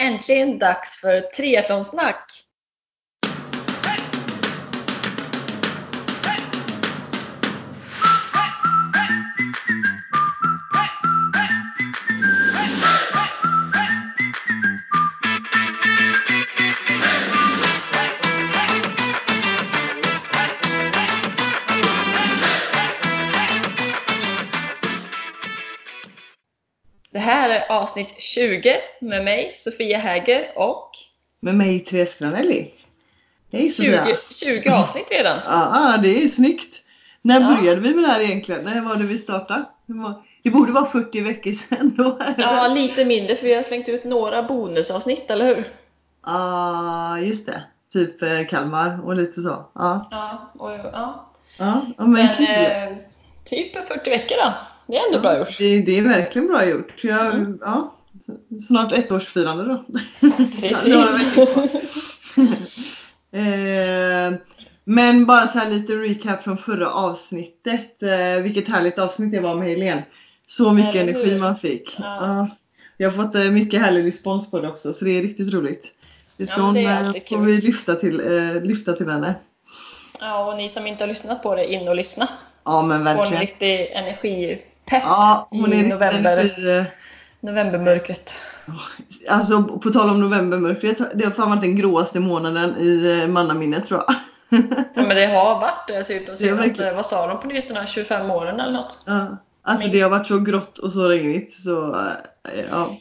Äntligen dags för triathlonsnack! Avsnitt 20 med mig, Sofia Häger och Med mig Therese Granelli. Hej 20, Sofia! 20 avsnitt redan. Ja, det är snyggt. När Ja. började vi med det här egentligen? När var det vi startade? Det borde vara 40 veckor sedan då. Ja, lite mindre för vi har slängt ut några bonusavsnitt, eller hur? Ja, just det. Typ eh, Kalmar och lite så. Ja, Ja, och, ja. ja, men, Men eh, typ 40 veckor då. Det är ändå bra gjort. Det, det är verkligen bra gjort. Jag, Mm. ja, snart ettårsfirande då. Precis. Eh, men bara så här lite recap från förra avsnittet. Eh, vilket härligt avsnitt det var med Helene. Så mycket energi man fick. Ja. Ja. Jag har fått eh, mycket härlig respons på det också så det är riktigt roligt. Det ska Ja, men det hon, eh, får vi lyfta till, lyfta till henne. Ja, och ni som inte har lyssnat på det, in och lyssna. Ja men Får en verkligen. riktig energipepp Ja, hon i är november. energi, eh, novembermörkret. Alltså på tal om novembermörkret, det har fan varit den gråaste månaden i eh, mannaminnet tror jag. Ja, men det har varit det typ de Det senaste, verkligen- vad sa de på nyheterna, 25 åren eller något? Ja. Alltså Minst. det har varit så grått och så regnigt så eh, ja,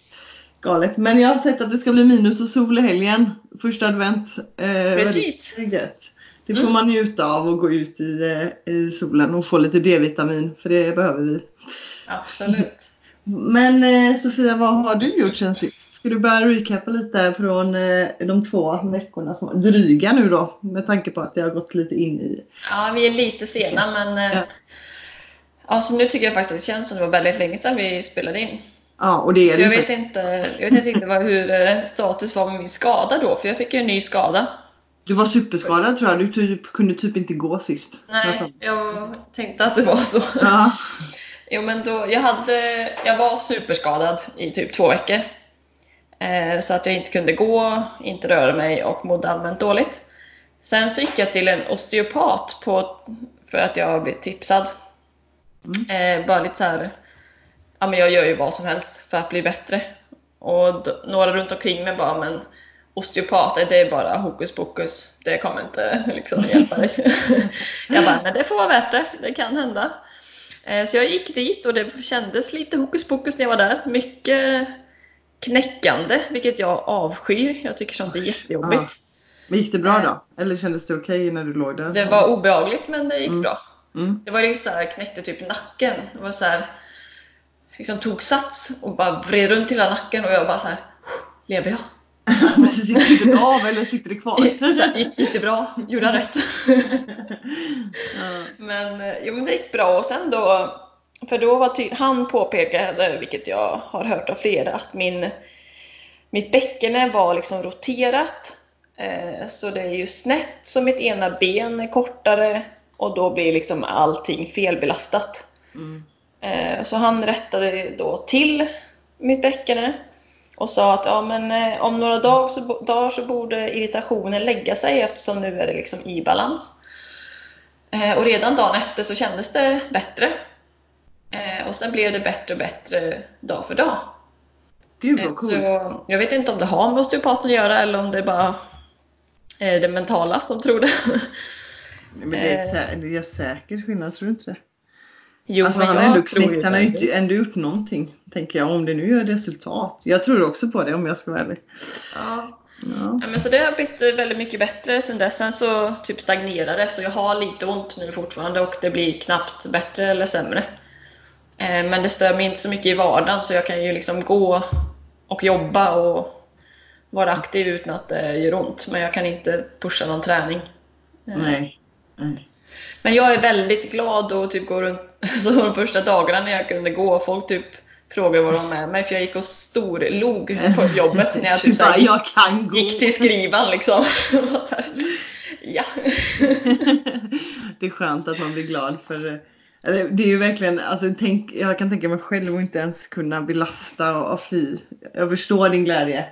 galet. Men jag har sett att det ska bli minus och sol i helgen. Första advent. Eh, Precis. väldigt. Det får Mm. man njuta av och gå ut i, eh, i solen och få lite D-vitamin för det behöver vi. Absolut. Men eh, Sofia, vad har du gjort sen sist? Ska du börja recapa lite från eh, de två veckorna som dryga nu då? Med tanke på att jag har gått lite in i... Ja, vi är lite sena men Ja. alltså, nu tycker jag faktiskt att det känns som det var väldigt länge sedan vi spelade in. Ja, och det är det jag vet inte, jag vet inte riktigt vad, hur status var med min skada då, för jag fick ju en ny skada. Du var superskadad tror jag. Du typ, kunde typ inte gå sist. Nej, jag tänkte att det var så. Ja. Jo men då, jag hade, jag var superskadad i typ två veckor. Eh, så att jag inte kunde gå, inte röra mig och mådde allmänt dåligt. Sen så gick jag till en osteopat på, för att jag blivit tipsad. Eh, bara lite så här, ja men jag gör ju vad som helst för att bli bättre. Och d- några runt omkring mig bara, men osteopater det är bara hokus pokus, det kommer inte liksom hjälpa dig. jag bara, men det får vara värt det, det kan hända. Eh, Så jag gick dit och det kändes lite hokus pokus när jag var där. Mycket knäckande, vilket jag avskyr. Jag tycker sånt är jättejobbigt. Ja. Men gick det bra då? Eller kändes det okej när du låg där? Det var obehagligt men det gick Mm. bra. Mm. Det var liksom så här, knäckte typ nacken. Det var så här, liksom tog sats och bara vred runt hela nacken och jag bara så här, lever jag? Precis, sitter det av eller sitter det kvar? Gick, det bra? Gjorde jag rätt? Men, eh, jo, men det gick bra och sen då, för då var ty- han påpekade, vilket jag har hört av flera, att min, mitt bäckene var liksom roterat. Eh, så det är ju snett så mitt ena ben är kortare och då blir liksom allting felbelastat. Mm. Eh, så han rättade då till mitt bäckene och sa att ja, men, eh, om några dag så, dagar så borde irritationen lägga sig eftersom nu är det liksom i balans. Eh, och redan dagen efter så kändes det bättre. Eh, och sen blev det bättre och bättre dag för dag. Gud vad coolt. så jag vet inte om det har med osteopaten att göra eller om det är bara eh, det mentala som tror det. Nej, Men det, är sä- det gör säkert skillnad, tror du inte det? Jo, alltså men han ändå knäckt, han har ju inte, ändå gjort någonting. Tänker jag, om det nu gör resultat. Jag tror också på det om jag ska vara ärlig. Ja. Ja. Ja, men så det har blivit eh, väldigt mycket bättre sen dess. Sen så typ stagnerade det, så jag har lite ont nu fortfarande och det blir knappt bättre eller sämre. Eh, Men det stör mig inte så mycket i vardagen så jag kan ju liksom gå och jobba och vara aktiv utan att det gör ont. Men jag kan inte pusha någon träning. Eh, Nej. Nej. Men jag är väldigt glad och typ går runt så de första dagarna när jag kunde gå folk typ frågade vad de med mig för jag gick och storlog på jobbet när jag typ så här jag kan gå. gick till skrivan liksom. Här, ja. det är skönt att man blir glad för eh, det är ju verkligen, alltså tänk, jag kan tänka mig själv att inte ens kunna belasta och, och fy. Jag förstår din glädje.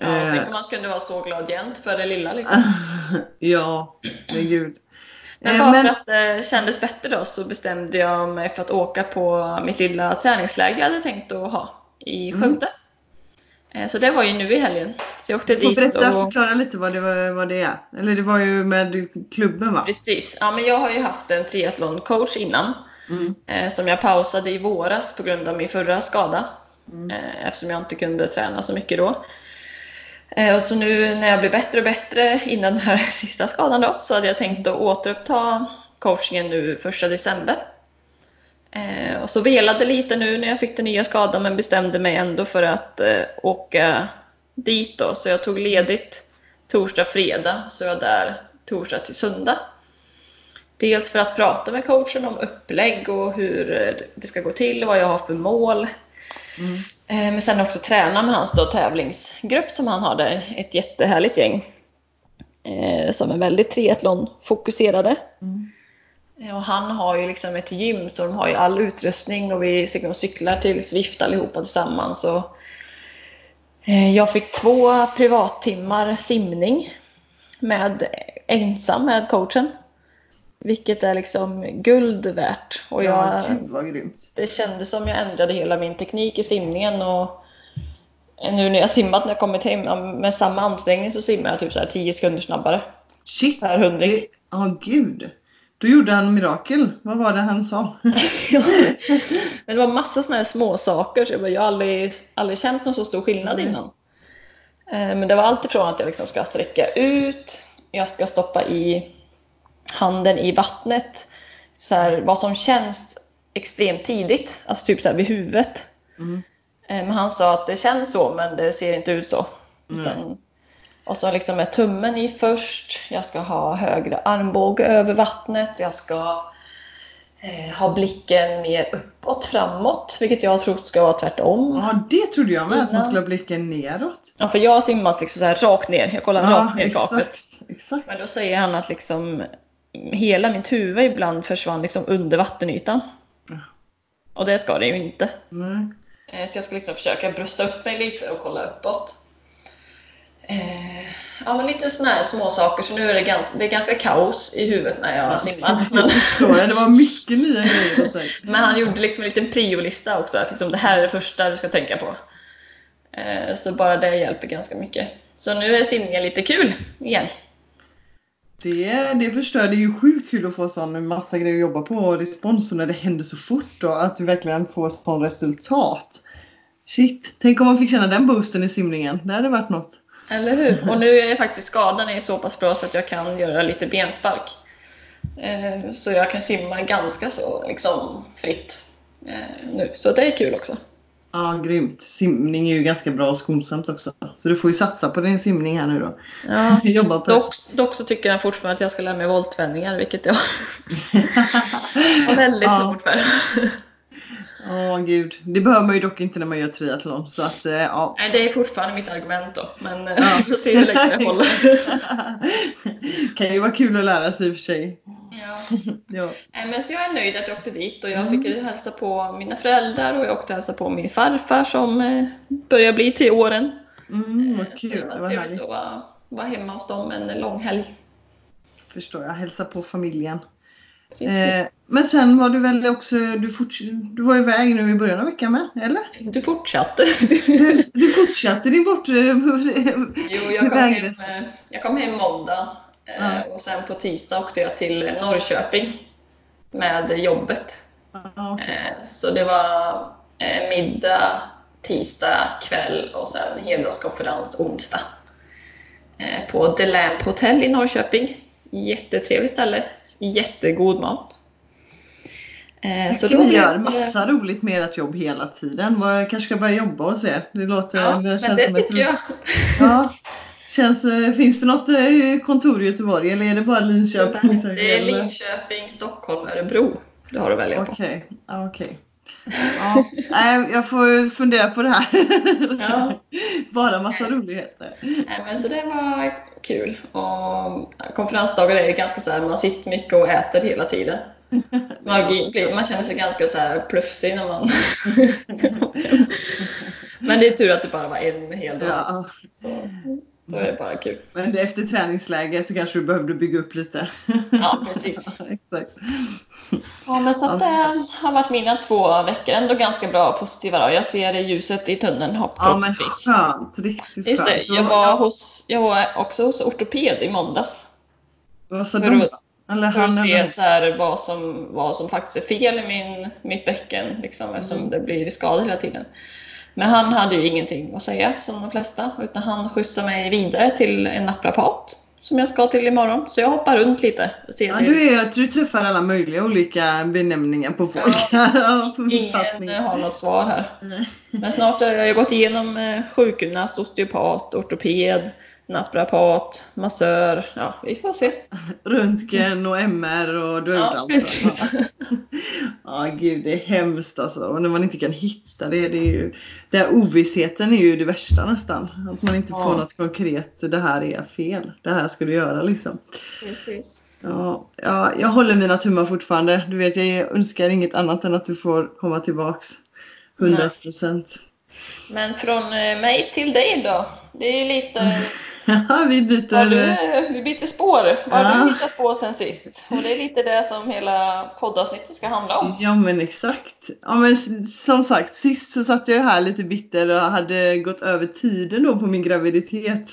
Ja, Eh. tänk om man skulle vara så glad jämt för det lilla liksom. ja, men gud. Men Eh, bara men- för att det kändes bättre då så bestämde jag mig för att åka på mitt lilla träningsläger jag hade tänkt att ha i Mm. Skövde. Eh, Så det var ju nu i helgen. Så jag åkte Du får dit berätta, och... förklara lite vad det, var- vad det är. Eller det var ju med klubben va? Precis. Ja, men jag har ju haft en triathloncoach innan. Mm. eh, Som jag pausade i våras på grund av min förra skada. Mm. Eftersom jag inte kunde träna så mycket då. Eh, och så nu när jag blev bättre och bättre innan den här sista skadan då så hade jag tänkt att återuppta coachingen nu första december. Eh, Och så velade lite nu när jag fick den nya skadan men bestämde mig ändå för att eh, åka dit då. Så jag tog ledigt torsdag, fredag så jag var där torsdag till söndag. Dels för att prata med coachen om upplägg och hur eh, det ska gå till, vad jag har för mål. Mm. Eh, Men sen också träna med hans då tävlingsgrupp som han har där, ett jättehärligt gäng. eh, Som är väldigt triathlon-fokuserade. Mm. Eh, Och han har ju liksom ett gym så de har ju all utrustning och vi cyklar till Swift allihopa tillsammans. Och jag fick två privattimmar simning med, ensam med coachen. Vilket är liksom guld värt. Och jag, Ja, gud det kändes som jag ändrade hela min teknik i simningen och nu när jag simmat när jag kommit hem med samma ansträngning så simmar jag typ så här 10 sekunder snabbare. Shit! Per hundring. Ja, gud. Då gjorde han mirakel. Vad var det han sa? Men det var massa sådana här små saker så jag, bara, jag har aldrig, aldrig känt någon så stor skillnad Nej. innan. Eh, Men det var allt ifrån att jag liksom ska sträcka ut, jag ska stoppa i handen i vattnet, så här, vad som känns extremt tidigt, alltså typ så här vid huvudet. Mm. Eh, Men han sa att det känns så men det ser inte ut så. Utan, och så liksom med tummen i först, jag ska ha högre armbåge över vattnet, jag ska eh, ha blicken mer uppåt, framåt, vilket jag trott ska vara tvärtom. Ja, det trodde jag med. Att man skulle ha blicken neråt. Ja, för jag har simmat liksom så här rakt ner, jag kollar rakt ner i exakt. exakt. Men då säger han att liksom hela mitt huvud ibland försvann liksom under vattenytan. Ja. Och det ska det ju inte. Eh, Så jag ska liksom försöka brösta upp mig lite och kolla uppåt. Eh, Ja, men lite såna här små saker. Så nu är det ganska, det är ganska kaos i huvudet när jag simmar. Men, det var mycket nya grejer. men han gjorde liksom en liten priolista också. Alltså liksom, det här är det första du ska tänka på. Eh, Så bara det hjälper ganska mycket. Så nu är simningen lite kul igen. Det, det förstör. Det är ju sjukt kul att få sån massa grejer att jobba på och respons och när det händer så fort och att du verkligen får sån resultat. Shit, tänk om man fick känna den boosten i simningen. Det hade varit något. Eller hur? Och nu är faktiskt skadan är så pass bra så att jag kan göra lite benspark. Eh, så jag kan simma ganska så liksom fritt eh, nu. Så det är kul också. Ja, grymt. Simning är ju ganska bra och skonsamt också. Så du får ju satsa på din simning här nu då. Ja. Jobba på. Dock, dock så tycker han fortfarande att jag ska lära mig voltvändningar, vilket jag har väldigt Ja. svårt för. Åh gud. Det behöver man ju dock inte när man gör triathlon. Så att, eh, ja. Nej, det är fortfarande mitt argument då, men eh, Ja. vi får se hur länge det håller. kan ju vara kul att lära sig i och för sig. Ja. Ja. Men så jag är nöjd att jag åkte dit och jag Mm. fick ju hälsa på mina föräldrar och jag åkte hälsa på min farfar som eh, börjar bli till åren. Mm, vad Så kul. det Det var var trevligt att vara, vara hemma hos dem en lång helg. Förstår jag. Hälsa på familjen. Precis. Eh, men sen var du väl också, du, forts- du var iväg nu i början av veckan med, eller? Du fortsatte. Du, du fortsatte din bort... jo, jag kom, hem, eh, jag kom hem måndag eh, Ja. och sen på tisdag åkte jag till Norrköping med jobbet. Ja. Eh, Så det var eh, middag, tisdag kväll och sen heldagskonferens onsdag. Eh, På The Lamp Hotel i Norrköping. Jättetrevligt ställe, jättegod mat. Eh, Så då gör det- massa roligt med ert jobb hela tiden. Jag kanske ska börja jobba hos er. Det låter... Ja, det känns det som ett jag. Ja. Känns, eh, finns det något eh, kontor i Göteborg eller är det bara Linköping Det är? Linköping, Stockholm, Örebro. Du har att välja på. Okej, ja, okej. Ja, nej, jag får fundera på det här. Ja. Bara massa roligheter. Nej, men så det var kul. Och konferensdagar är ganska så här, man sitter mycket och äter hela tiden. Man, blir- man känner sig ganska så här plufsig när man Men det är tur att det bara var en hel dag. Ja. Så, då är det bara kul. Men efter träningsläger så kanske du behövde bygga upp lite. Ja, precis. Exakt. Ja, men så att det har varit mina två veckor ändå ganska bra och positiva. Då. Jag ser ljuset i tunneln Ja men förhoppningsvis. skönt, riktigt Just det, jag var, hos, jag var också hos ortoped i måndags. Vad sa de då? Eller För att se så här, vad, som, vad som faktiskt är fel i min, mitt bäcken liksom, eftersom Mm. det blir skador hela tiden. Men han hade ju ingenting att säga som de flesta utan han skjutsade mig vidare till en naprapat som jag ska till imorgon. Så jag hoppar runt lite. Och ser Ja, till. du, är, du träffar alla möjliga olika benämningar på folk. Ja, Ingen eh, har något svar här. Men snart har jag gått igenom eh, sjukgymnast, osteopat, ortoped, naprapat, massör. Ja, vi får se. Röntgen och MR och du har Ja, allt. precis. Ja, gud det är hemskt alltså. Och när man inte kan hitta det. det är ju, den här ovissheten är ju det värsta nästan. Att man inte Ja. får något konkret. Det här är fel. Det här ska du göra liksom. precis. Ja, ja, jag håller mina tummar fortfarande. Du vet, jag önskar inget annat än att du får komma tillbaks. 100 procent. Men från eh, mig till dig då? Det är ju lite... Vi byter. du, vi byter spår. Vad har Ja. du hittat på sen sist? Och det är lite det som hela poddavsnittet ska handla om. Ja men exakt. Ja men som sagt, sist så satt jag här lite bitter och hade gått över tiden då på min graviditet.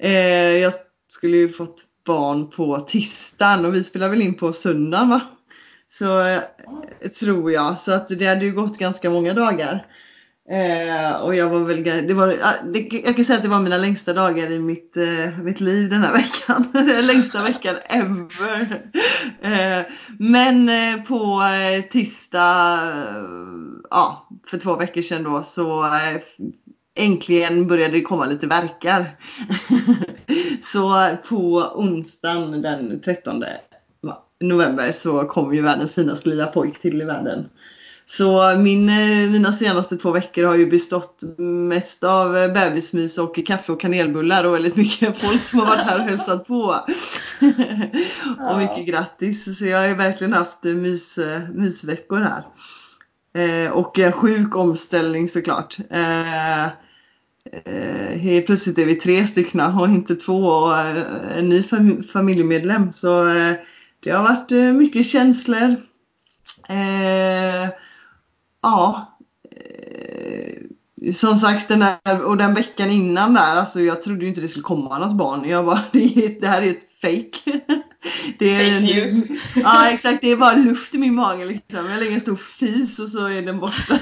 Eh, jag skulle ju fått barn på tisdagen och vi spelar väl in på söndagen va? Så eh, tror jag. Så att det hade ju gått ganska många dagar. Eh, och jag var väl, det var, ah, jag kan säga att det var mina längsta dagar i mitt, eh, mitt liv den här veckan. Längsta veckan ever. Eh, men eh, på eh, tisdag, eh, ja, för två veckor sedan då så eh, äntligen började det komma lite verkar. så på onsdagen den 13 november så kom ju världens finaste lilla pojk till i världen. Så min, eh, mina senaste två veckor har ju bestått mest av eh, bebismys och kaffe och kanelbullar och väldigt mycket folk som har varit här och hälsat på. och mycket grattis! Så jag har ju verkligen haft eh, mys, mysveckor här. Eh, och en sjuk omställning såklart. Eh, eh, plötsligt är vi tre stycken och inte två och en ny fam- familjemedlem. Så eh, det har varit mycket känslor. Eh, ja. Eh, som sagt, den här, och den veckan innan där, alltså jag trodde ju inte det skulle komma något barn. Jag bara, det, det här är ett fake. Det är, Fake news. Ja exakt, det är bara luft i min mage liksom. Jag lägger en stor fis och så är den borta.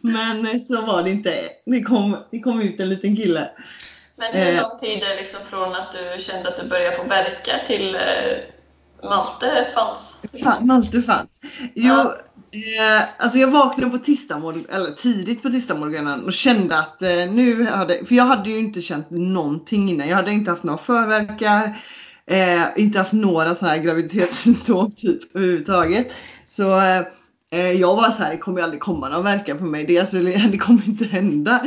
Men eh, så var det inte. Det kom, det kom ut en liten kille. Men hur Eh. lång tid är det liksom från att du kände att du började få verkar till Malte fanns? Fan, Malte fanns. Jo, eh, alltså jag vaknade på tisdagsmorgonen, eller tidigt på tisdagsmorgonen och kände att eh, nu hade, för jag hade ju inte känt någonting innan. Jag hade inte haft några förverkar, eh, inte haft några sådana här graviditetssymptom typ överhuvudtaget. Så eh, eh, jag var så här, det kommer ju aldrig komma några verkar på mig. Det, alltså, det kommer inte hända.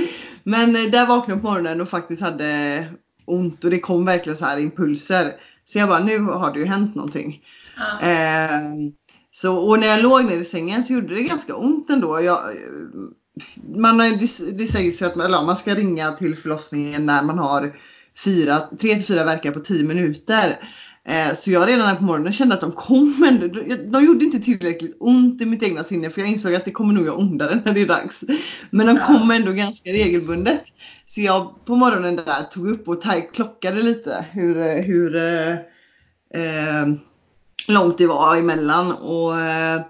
Men eh, där vaknade jag på morgonen och faktiskt hade ont och det kom verkligen så här impulser. Så jag bara, nu har det ju hänt någonting. Ja. Eh, så, och när jag låg ner i sängen så gjorde det ganska ont ändå. Jag, man, har det, sägs ju att man, man ska ringa till förlossningen när man har fyra, tre till fyra verkar på 10 minuter. Eh, så jag redan här på morgonen kände att de kom ändå. De, de gjorde inte tillräckligt ont i mitt egna sinne för jag insåg att det kommer nog göra ondare när det är dags. Men de kom ändå ganska regelbundet. Så jag på morgonen där tog upp och klockade lite hur, hur eh, eh, långt det var emellan. Och eh,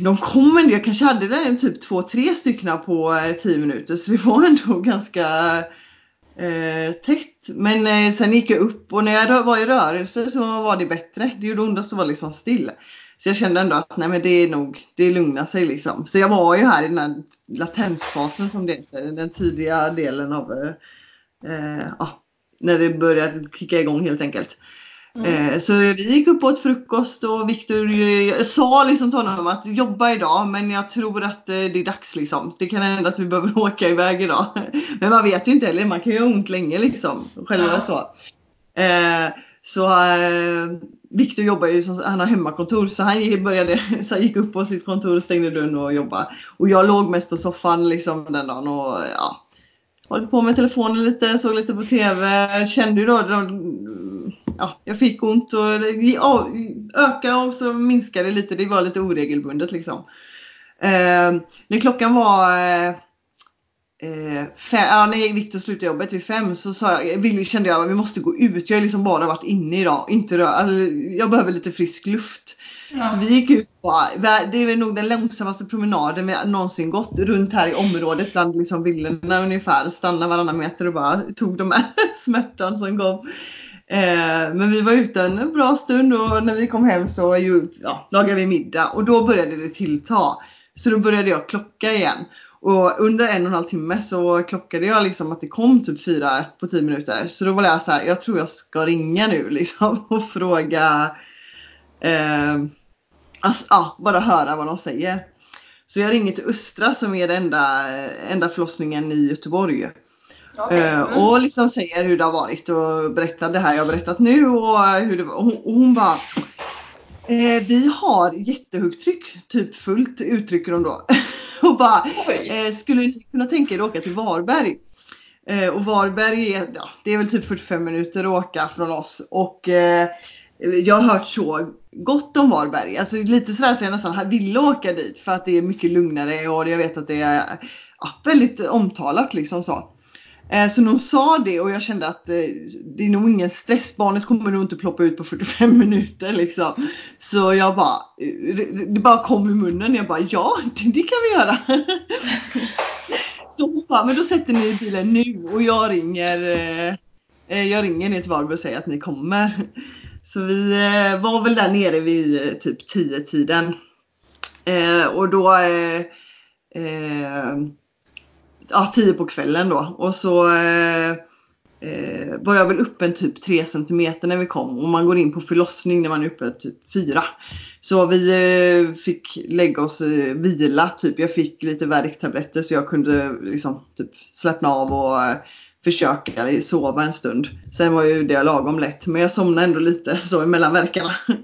de kom ändå, jag kanske hade det typ två, tre stycken på eh, tio minuter så det var ändå ganska eh, tätt. Men eh, sen gick jag upp och när jag var i rörelse så var det bättre. Det gjorde ondast att vara liksom still. Så jag kände ändå att nej men det är nog, det lugnar sig liksom. Så jag var ju här i den här latensfasen som det heter, den tidiga delen av eh, eh, ja, när det började kicka igång helt enkelt. Mm. Eh, Så vi gick upp åt frukost och Viktor eh, sa liksom till honom att jobba idag men jag tror att det är dags liksom. Det kan hända att vi behöver åka iväg idag. Men man vet ju inte heller, man kan ju ha ont länge liksom. Själva Ja. så. Så eh, Viktor jobbar ju, som, han har hemmakontor så han började, så han gick upp på sitt kontor och stängde dörren och jobbade. Och jag låg mest på soffan liksom den dagen och ja, Höll på med telefonen lite, såg lite på TV, kände ju då, ja, jag fick ont och ja, ökade och så minskade det lite, det var lite oregelbundet liksom. Eh, när klockan var eh, Eh, fem, ja, när Viktor slutade jobbet vid fem så sa jag, vill, kände jag att vi måste gå ut. Jag har liksom bara varit inne idag. Inte rör, alltså, jag behöver lite frisk luft. Ja. Så vi gick ut bara, det är nog den långsammaste promenaden vi någonsin gått runt här i området bland liksom villorna ungefär. Stannade varannan meter och bara tog de här smärtan som kom. Eh, men vi var ute en bra stund och när vi kom hem så ju, ja, lagade vi middag och då började det tillta. Så då började jag klocka igen. Och under en och en halv timme så klockade jag liksom att det kom typ fyra på tio minuter. Så då var jag så här, jag tror jag ska ringa nu liksom och fråga. Eh, alltså, ja, bara höra vad de säger. Så jag ringer till Östra som är den enda, enda förlossningen i Göteborg. Okay. Eh, mm. och liksom säger hur det har varit och berättar det här jag har berättat nu och hur det var. Och hon, och hon bara eh, Vi har jättehögt tryck, typ fullt uttrycker de då. och bara, eh, skulle ni kunna tänka er att åka till Varberg? Eh, och Varberg är, ja, det är väl typ 45 minuter att åka från oss. Och eh, jag har hört så gott om Varberg. Alltså lite sådär så jag nästan ville åka dit för att det är mycket lugnare och jag vet att det är ja, väldigt omtalat liksom så. Eh, så när hon sa det och jag kände att eh, det är nog ingen stress. Barnet kommer nog inte ploppa ut på 45 minuter liksom. Så jag bara, eh, det bara kom i munnen. Jag bara, ja det kan vi göra. Så hon bara, men då sätter ni i bilen nu och jag ringer, jag ringer ner till Varberg och säger att ni kommer. Så vi var väl där nere vid typ 10 tiden. Och då ja, tio på kvällen då. Och så eh, eh var jag väl uppe en typ 3 centimeter när vi kom. Och man går in på förlossning när man är uppe typ 4. Så vi eh, fick lägga oss eh, vila typ. Jag fick lite värktabletter så jag kunde liksom typ slappna av och eh, försöka sova en stund. Sen var ju det lagom lätt men jag somnade ändå lite så emellan verkarna. Mm.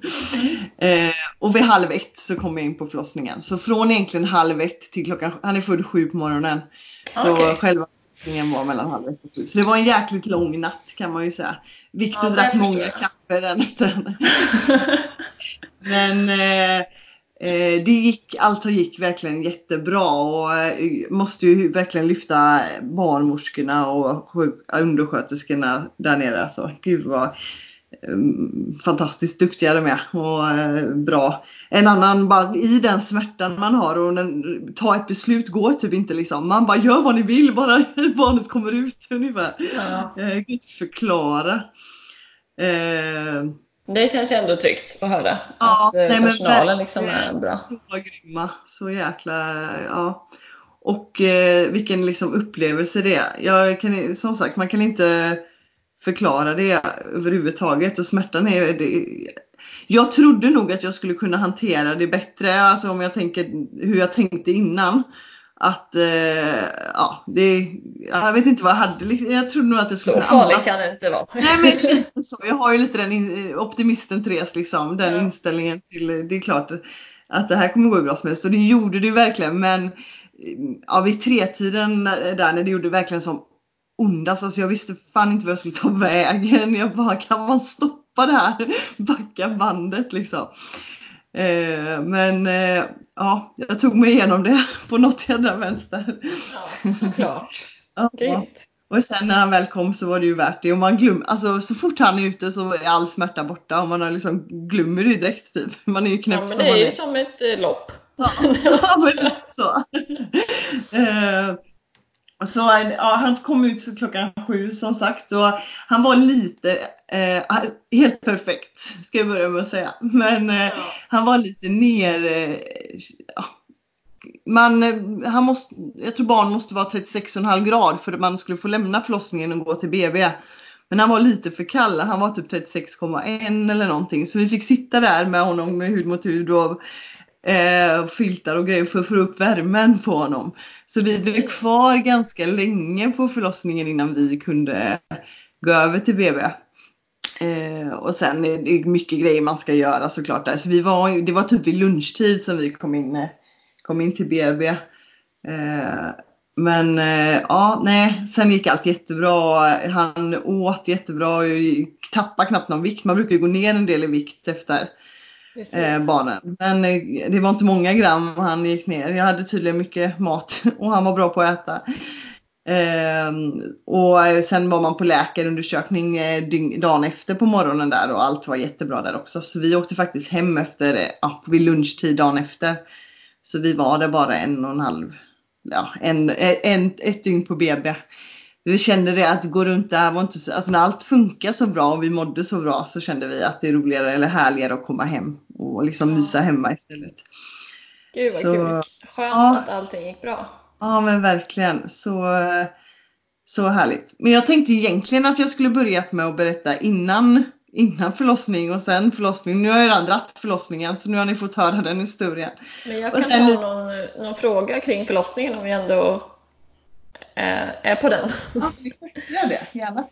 eh, och vid halv ett så kom jag in på förlossningen. Så från egentligen halv ett till klockan, han är född sju på morgonen. Så okay. själva förlossningen var mellan halv ett och sju. Så det var en jäkligt lång natt kan man ju säga. Viktor ja, drack många kaffe den natten. men Eh, det gick, allt gick verkligen jättebra och eh, måste ju verkligen lyfta barnmorskorna och undersköterskorna där nere. Alltså, gud vad eh, fantastiskt duktiga de är och bra. En annan, bara i den smärtan man har och den, ta ett beslut går typ inte liksom. Man bara gör vad ni vill bara barnet kommer ut ungefär. Ja. Inte förklara. Det känns ju ändå tryggt att höra ja, att eh, nej, personalen liksom är bra. Så grymma, så jäkla, ja. Och eh, vilken liksom upplevelse det är. Jag kan, som sagt, man kan inte förklara det överhuvudtaget och smärtan är det, jag trodde nog att jag skulle kunna hantera det bättre, alltså om jag tänker hur jag tänkte innan att eh, ja, det, jag vet inte vad jag hade. Jag trodde nog att jag skulle kunna andas. Så farligt kan det inte vara. Nej men så. Jag har ju lite den optimisten Therese liksom. Den ja. inställningen till, det är klart att det här kommer gå bra som helst. Och det gjorde det verkligen men ja, vid tretiden där när det gjorde verkligen som ondast. Alltså jag visste fan inte vad jag skulle ta vägen. Jag bara kan man stoppa det här? Backa bandet liksom. Eh, men eh, ja, jag tog mig igenom det på något jädra vänster. Ja, såklart. ja. Och sen när han väl kom så var det ju värt det. Och man glöm, alltså, så fort han är ute så är all smärta borta och man har liksom glömmer det direkt typ. Man är ju knäpp Ja men det är ju som ett eh, lopp. Ja, men så. eh, så, ja, han kom ut klockan sju som sagt och han var lite, eh, helt perfekt ska jag börja med att säga. Men eh, han var lite ner, eh, ja, man, han måste, jag tror barn måste vara 36,5 grad för att man skulle få lämna förlossningen och gå till BB. Men han var lite för kall, han var typ 36,1 eller någonting. Så vi fick sitta där med honom med hud mot hud och eh, filtar och grejer för att få upp värmen på honom. Så vi blev kvar ganska länge på förlossningen innan vi kunde gå över till BB. Eh, och sen är det mycket grejer man ska göra såklart där. Så vi var, det var typ vid lunchtid som vi kom in, eh, kom in till BB. Eh, men eh, ja, nej, sen gick allt jättebra. Han åt jättebra och tappade knappt någon vikt. Man brukar ju gå ner en del i vikt efter eh, barnen. Men eh, det var inte många gram han gick ner. Jag hade tydligen mycket mat och han var bra på att äta. Ehm, eh, och sen var man på läkarundersökning eh, dagen efter på morgonen där och allt var jättebra där också. Så vi åkte faktiskt hem efter, eh, ja, vid lunchtid dagen efter. Så vi var där bara en och en halv, ja, en, eh, en, ett dygn på BB. Vi kände det att gå runt där var inte så, alltså när allt funkar så bra och vi mådde så bra så kände vi att det är roligare eller härligare att komma hem och liksom mysa hemma istället. Gud vad så, kul! Skönt ja, att allting gick bra. Ja men verkligen. Så, så härligt. Men jag tänkte egentligen att jag skulle börjat med att berätta innan, innan förlossning och sen förlossning. Nu har jag redan dratt förlossningen så nu har ni fått höra den historien. Men jag kan sen... ta någon, någon fråga kring förlossningen om vi ändå är, är på den. Ja, gör det. Gärna.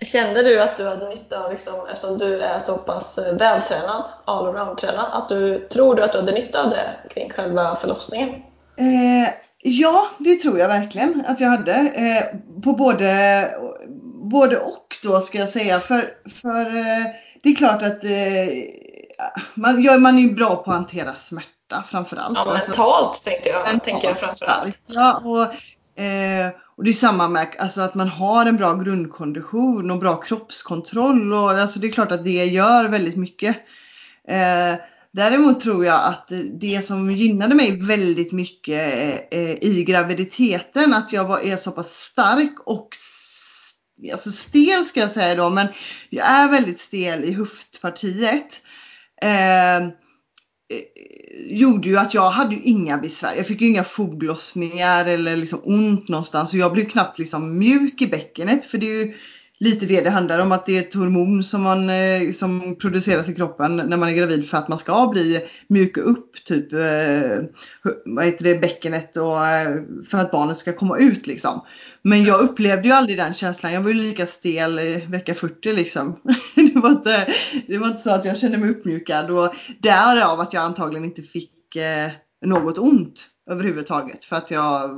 Kände du att du hade nytta av, liksom, eftersom du är så pass vältränad, allround-tränad, att du tror du att du hade nytta av det kring själva förlossningen? Eh, Ja, det tror jag verkligen att jag hade. Eh, på både, både och då ska jag säga. För, för eh, det är klart att eh, man, ja, man är ju bra på att hantera smärta framförallt. Ja, alltså, mentalt tänkte jag. Mentalt, tänker jag framförallt. Ja, och, eh, och det är samma med alltså, att man har en bra grundkondition och bra kroppskontroll. Och, alltså, det är klart att det gör väldigt mycket. Eh, Däremot tror jag att det som gynnade mig väldigt mycket eh, i graviditeten, att jag var, är så pass stark och alltså stel ska jag säga då, men jag är väldigt stel i höftpartiet. Eh, Eh, gjorde ju att jag hade ju inga besvär. Jag fick ju inga foglossningar eller liksom ont någonstans och jag blev knappt liksom mjuk i bäckenet för det är ju lite det det handlar om. Att det är ett hormon som, man, eh, som produceras i kroppen när man är gravid för att man ska bli mjuka upp typ eh, vad heter det, bäckenet och för att barnet ska komma ut liksom. Men jag upplevde ju aldrig den känslan. Jag var ju lika stel vecka 40 liksom. det, var inte, det var inte så att jag kände mig uppmjukad och därav att jag antagligen inte fick eh, något ont överhuvudtaget för att jag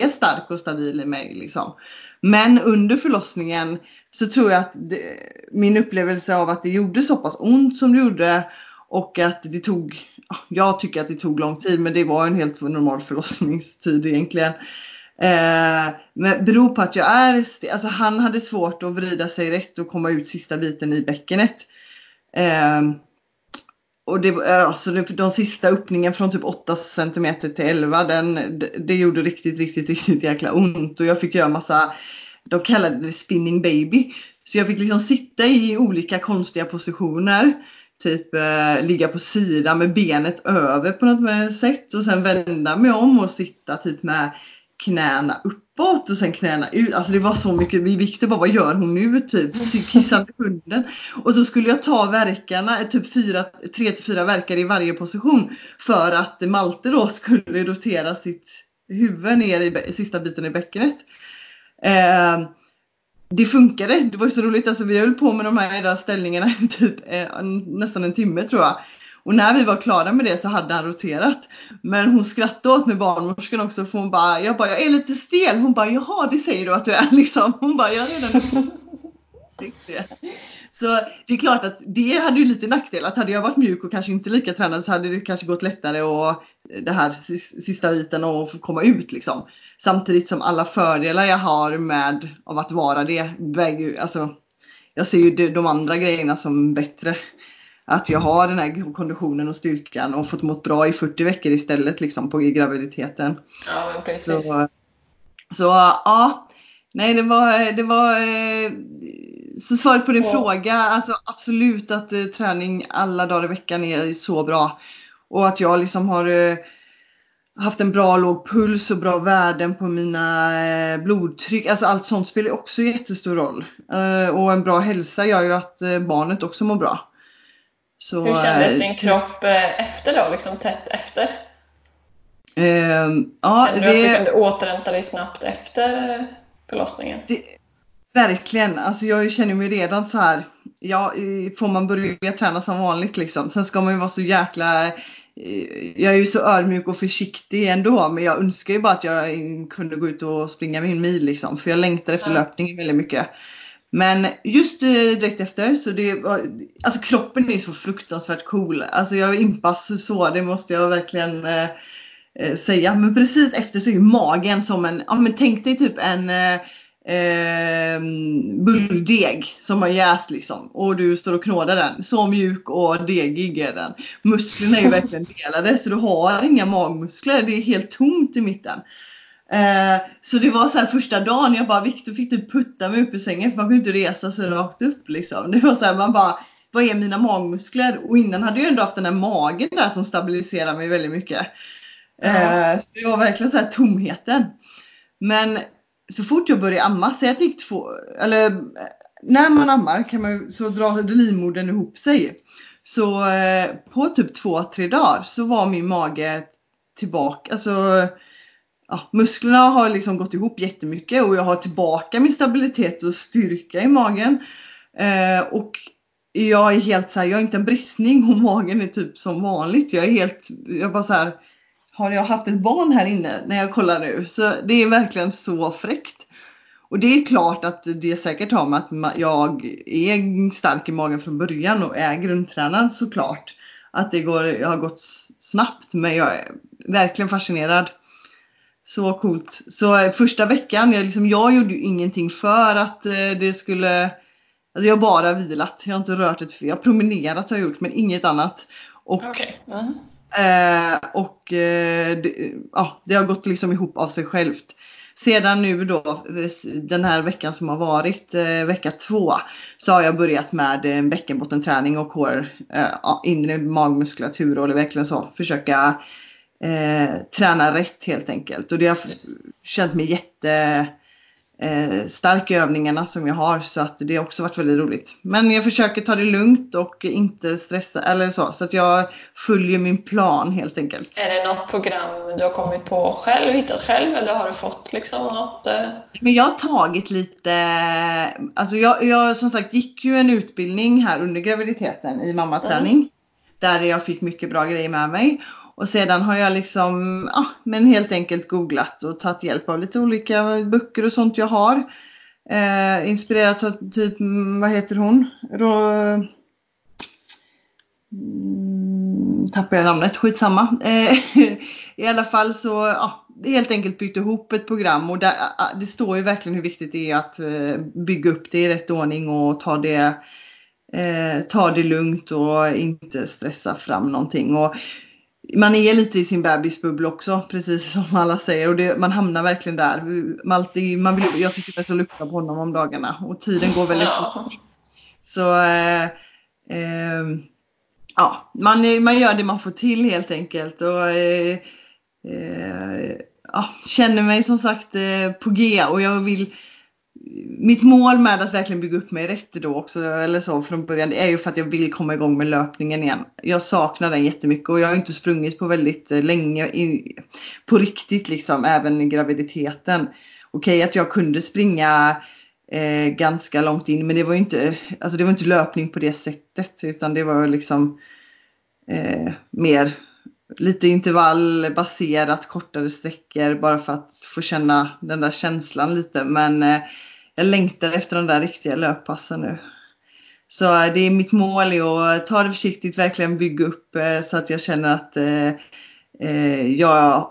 är stark och stabil i mig liksom. Men under förlossningen så tror jag att det, min upplevelse av att det gjorde så pass ont som det gjorde och att det tog, jag tycker att det tog lång tid men det var en helt normal förlossningstid egentligen. Eh, men beror på att jag är, alltså han hade svårt att vrida sig rätt och komma ut sista biten i bäckenet. Eh, och det, eh, alltså det, de sista öppningen från typ 8 cm till 11 den, det, det gjorde riktigt, riktigt, riktigt jäkla ont och jag fick göra massa de kallade det spinning baby. Så jag fick liksom sitta i olika konstiga positioner. Typ eh, ligga på sidan med benet över på något sätt och sen vända mig om och sitta typ med knäna uppåt och sen knäna ut. Alltså det var så mycket. Vi Viktor bara, vad gör hon nu? Typ kissande hunden. Och så skulle jag ta verkarna, typ fyra, tre till fyra verkar i varje position. För att Malte då skulle rotera sitt huvud ner i sista biten i bäckenet. Eh, det funkade. Det var så roligt. Alltså, vi höll på med de här ställningarna typ, eh, nästan en timme tror jag. Och när vi var klara med det så hade han roterat. Men hon skrattade åt mig barnmorskan också för hon bara, jag bara, jag är lite stel. Hon bara, jaha det säger du att du är liksom. Hon bara, jag är redan Så det är klart att det hade ju lite nackdel. Att hade jag varit mjuk och kanske inte lika tränad så hade det kanske gått lättare och det här sista biten att komma ut liksom. Samtidigt som alla fördelar jag har med av att vara det väger alltså jag ser ju de andra grejerna som bättre. Att jag har den här konditionen och styrkan och fått mått bra i 40 veckor istället liksom på graviditeten. Ja, men precis. Så, så ja, nej det var, det var eh, så svaret på din ja. fråga, alltså absolut att eh, träning alla dagar i veckan är så bra. Och att jag liksom har eh, haft en bra låg puls och bra värden på mina eh, blodtryck. Alltså allt sånt spelar också jättestor roll. Och en bra hälsa gör ju att barnet också mår bra. Så, Hur kändes din kropp efter då, liksom tätt efter? Ehm, ja, Kände du att du kunde återhämta dig snabbt efter förlossningen? Det, Verkligen. Alltså jag känner mig redan så här. Ja, får man börja träna som vanligt liksom. Sen ska man ju vara så jäkla jag är ju så ödmjuk och försiktig ändå men jag önskar ju bara att jag kunde gå ut och springa min mil liksom för jag längtar efter ja. löpningen väldigt mycket. Men just eh, direkt efter så det var, alltså kroppen är så fruktansvärt cool. Alltså jag impas så, det måste jag verkligen eh, eh, säga. Men precis efter så är magen som en, ja men tänk dig typ en eh, ehm, bulldeg som har jäst liksom och du står och knådar den. Så mjuk och degig är den. Musklerna är ju verkligen delade så du har inga magmuskler. Det är helt tomt i mitten. Eh, så det var så här första dagen jag bara Viktor fick typ putta mig upp ur sängen för man kunde inte resa sig rakt upp liksom. Det var så här, man bara vad är mina magmuskler? Och innan hade jag ändå haft den här magen där som stabiliserar mig väldigt mycket. Eh, så det var verkligen så här tomheten. Men så fort jag började amma, att det gick två, eller när man ammar kan man, så drar livmodern ihop sig. Så eh, på typ två, tre dagar så var min mage tillbaka, alltså ja, musklerna har liksom gått ihop jättemycket och jag har tillbaka min stabilitet och styrka i magen. Eh, och jag är helt så här, jag har inte en bristning och magen är typ som vanligt. Jag är helt, jag bara så här, har jag haft ett barn här inne när jag kollar nu? Så det är verkligen så fräckt. Och det är klart att det säkert har med att jag är stark i magen från början och är grundtränad såklart. Att det går, jag har gått snabbt men jag är verkligen fascinerad. Så coolt. Så första veckan, jag, liksom, jag gjorde ju ingenting för att eh, det skulle Alltså jag har bara vilat, jag har inte rört ett Jag har promenerat har jag gjort men inget annat. Och okay. mm. Eh, och eh, det, ja, det har gått liksom ihop av sig självt. Sedan nu då den här veckan som har varit, eh, vecka två, så har jag börjat med eh, bäckenbottenträning och core, eh, inre magmuskulatur och verkligen så försöka eh, träna rätt helt enkelt. Och det har känt mig jätte eh, stark i övningarna som jag har så att det har också varit väldigt roligt. Men jag försöker ta det lugnt och inte stressa eller så. Så att jag följer min plan helt enkelt. Är det något program du har kommit på själv, hittat själv eller har du fått liksom något? Eh... Men jag har tagit lite, alltså jag, jag som sagt gick ju en utbildning här under graviditeten i mammaträning. Mm. Där jag fick mycket bra grejer med mig. Och sedan har jag liksom, ja, men helt enkelt googlat och tagit hjälp av lite olika böcker och sånt jag har. Eh, inspirerats av typ, vad heter hon? Rå... Mm, tappar jag namnet, skitsamma. Eh, I alla fall så, ja, helt enkelt byggt ihop ett program och där, det står ju verkligen hur viktigt det är att eh, bygga upp det i rätt ordning och ta det, eh, ta det lugnt och inte stressa fram någonting. Och man är lite i sin bebisbubbla också, precis som alla säger. Och det, man hamnar verkligen där. Malte, man vill, jag sitter mest och luktar på honom om dagarna och tiden går väldigt fort. Så eh, eh, ja, man, man gör det man får till helt enkelt. Och, eh, eh ja, känner mig som sagt eh, på G och jag vill mitt mål med att verkligen bygga upp mig rätt då också, eller så från början, det är ju för att jag vill komma igång med löpningen igen. Jag saknar den jättemycket och jag har inte sprungit på väldigt eh, länge, i, på riktigt liksom, även i graviditeten. Okej att jag kunde springa eh, ganska långt in, men det var ju inte, alltså det var inte löpning på det sättet, utan det var liksom eh, mer lite intervallbaserat, kortare sträckor bara för att få känna den där känslan lite. Men eh, jag längtar efter de där riktiga löppassen nu. Så eh, det är mitt mål är att ta det försiktigt, verkligen bygga upp eh, så att jag känner att eh, jag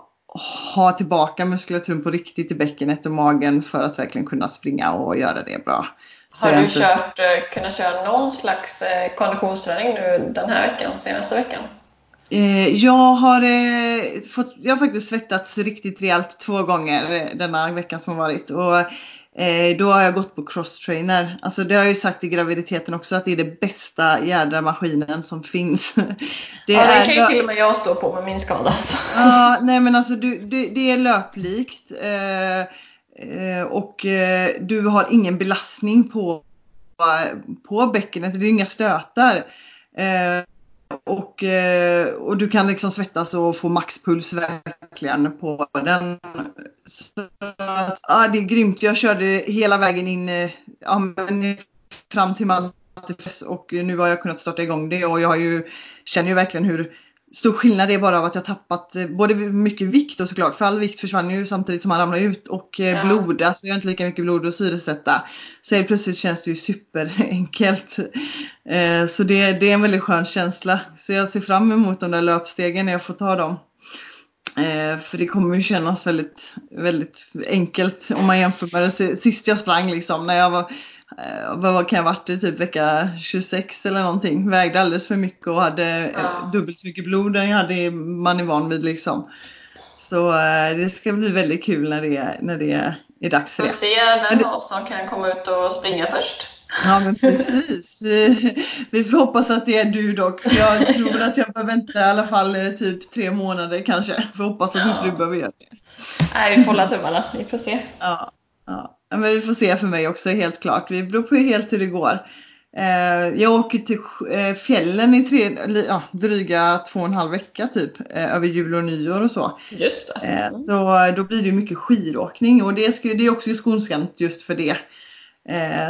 har tillbaka muskulaturen på riktigt i bäckenet och magen för att verkligen kunna springa och göra det bra. Så har du inte... kört, kunnat köra någon slags konditionsträning nu den här veckan, senaste veckan? Jag har, fått, jag har faktiskt svettats riktigt rejält två gånger denna veckan som har varit. Och Eh, då har jag gått på crosstrainer. Alltså det har jag ju sagt i graviditeten också att det är det bästa jädra maskinen som finns. Det ja, är, den kan ju till och med jag stå på med min skada. Alltså. Ja, nej men alltså du, det, det är löplikt. Eh, eh, och eh, du har ingen belastning på, på bäckenet. Det är inga stötar. Eh, och, och du kan liksom svettas och få maxpuls verkligen på den. Så att, ja, det är grymt. Jag körde hela vägen in eh, ja, fram till Malte och nu har jag kunnat starta igång det och jag har ju, känner ju verkligen hur stor skillnad det är bara av att jag tappat eh, både mycket vikt och såklart för all vikt försvann ju samtidigt som han ramlade ut och eh, ja. blod, alltså jag har inte lika mycket blod att syresätta. Så helt plötsligt känns det ju superenkelt. Så det, det är en väldigt skön känsla. Så jag ser fram emot de där löpstegen när jag får ta dem. För det kommer ju kännas väldigt, väldigt enkelt om man jämför med det sist jag sprang liksom när jag var Eh, vad kan jag varit i typ vecka 26 eller någonting. Vägde alldeles för mycket och hade eh, ja. dubbelt så mycket blod än jag hade man är van vid liksom. Så eh, det ska bli väldigt kul när det, när det är dags för det. Får se vem av oss som kan komma ut och springa först. Ja men precis. Vi, vi får hoppas att det är du dock. För jag tror att jag behöver vänta i alla fall typ tre månader kanske. Får hoppas att ja. inte du behöver göra det. Nej, vi får hålla tummarna. Vi får se. Ja, ja. Men vi får se för mig också helt klart. Det beror på helt hur det går. Eh, jag åker till eh, fjällen i tre, ja, dryga två och en halv vecka typ. Eh, över jul och nyår och så. Just det. Så då blir det mycket skidåkning och det, ska, det är också skonsamt just för det.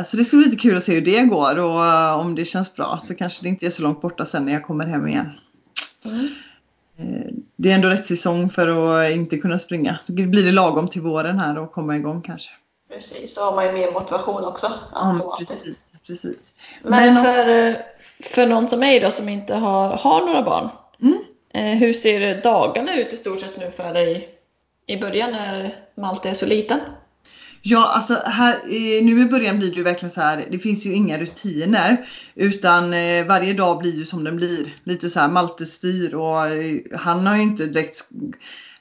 Så det ska bli lite kul att se hur det går och om det känns bra så kanske det inte är så långt borta sen när jag kommer hem igen. Mm. Det är ändå rätt säsong för att inte kunna springa. Så blir det lagom till våren här och komma igång kanske. Precis, så har man ju mer motivation också automatiskt. Ja, precis, precis. Men, Men för, eh, för någon som mig då som inte har, har några barn. Mm. Eh, hur ser dagarna ut i stort sett nu för dig i början när Malte är så liten? Ja, alltså här, eh, nu i början blir det ju verkligen så här. Det finns ju inga rutiner utan eh, varje dag blir ju som den blir. Lite så här Malte styr och eh, han har ju inte direkt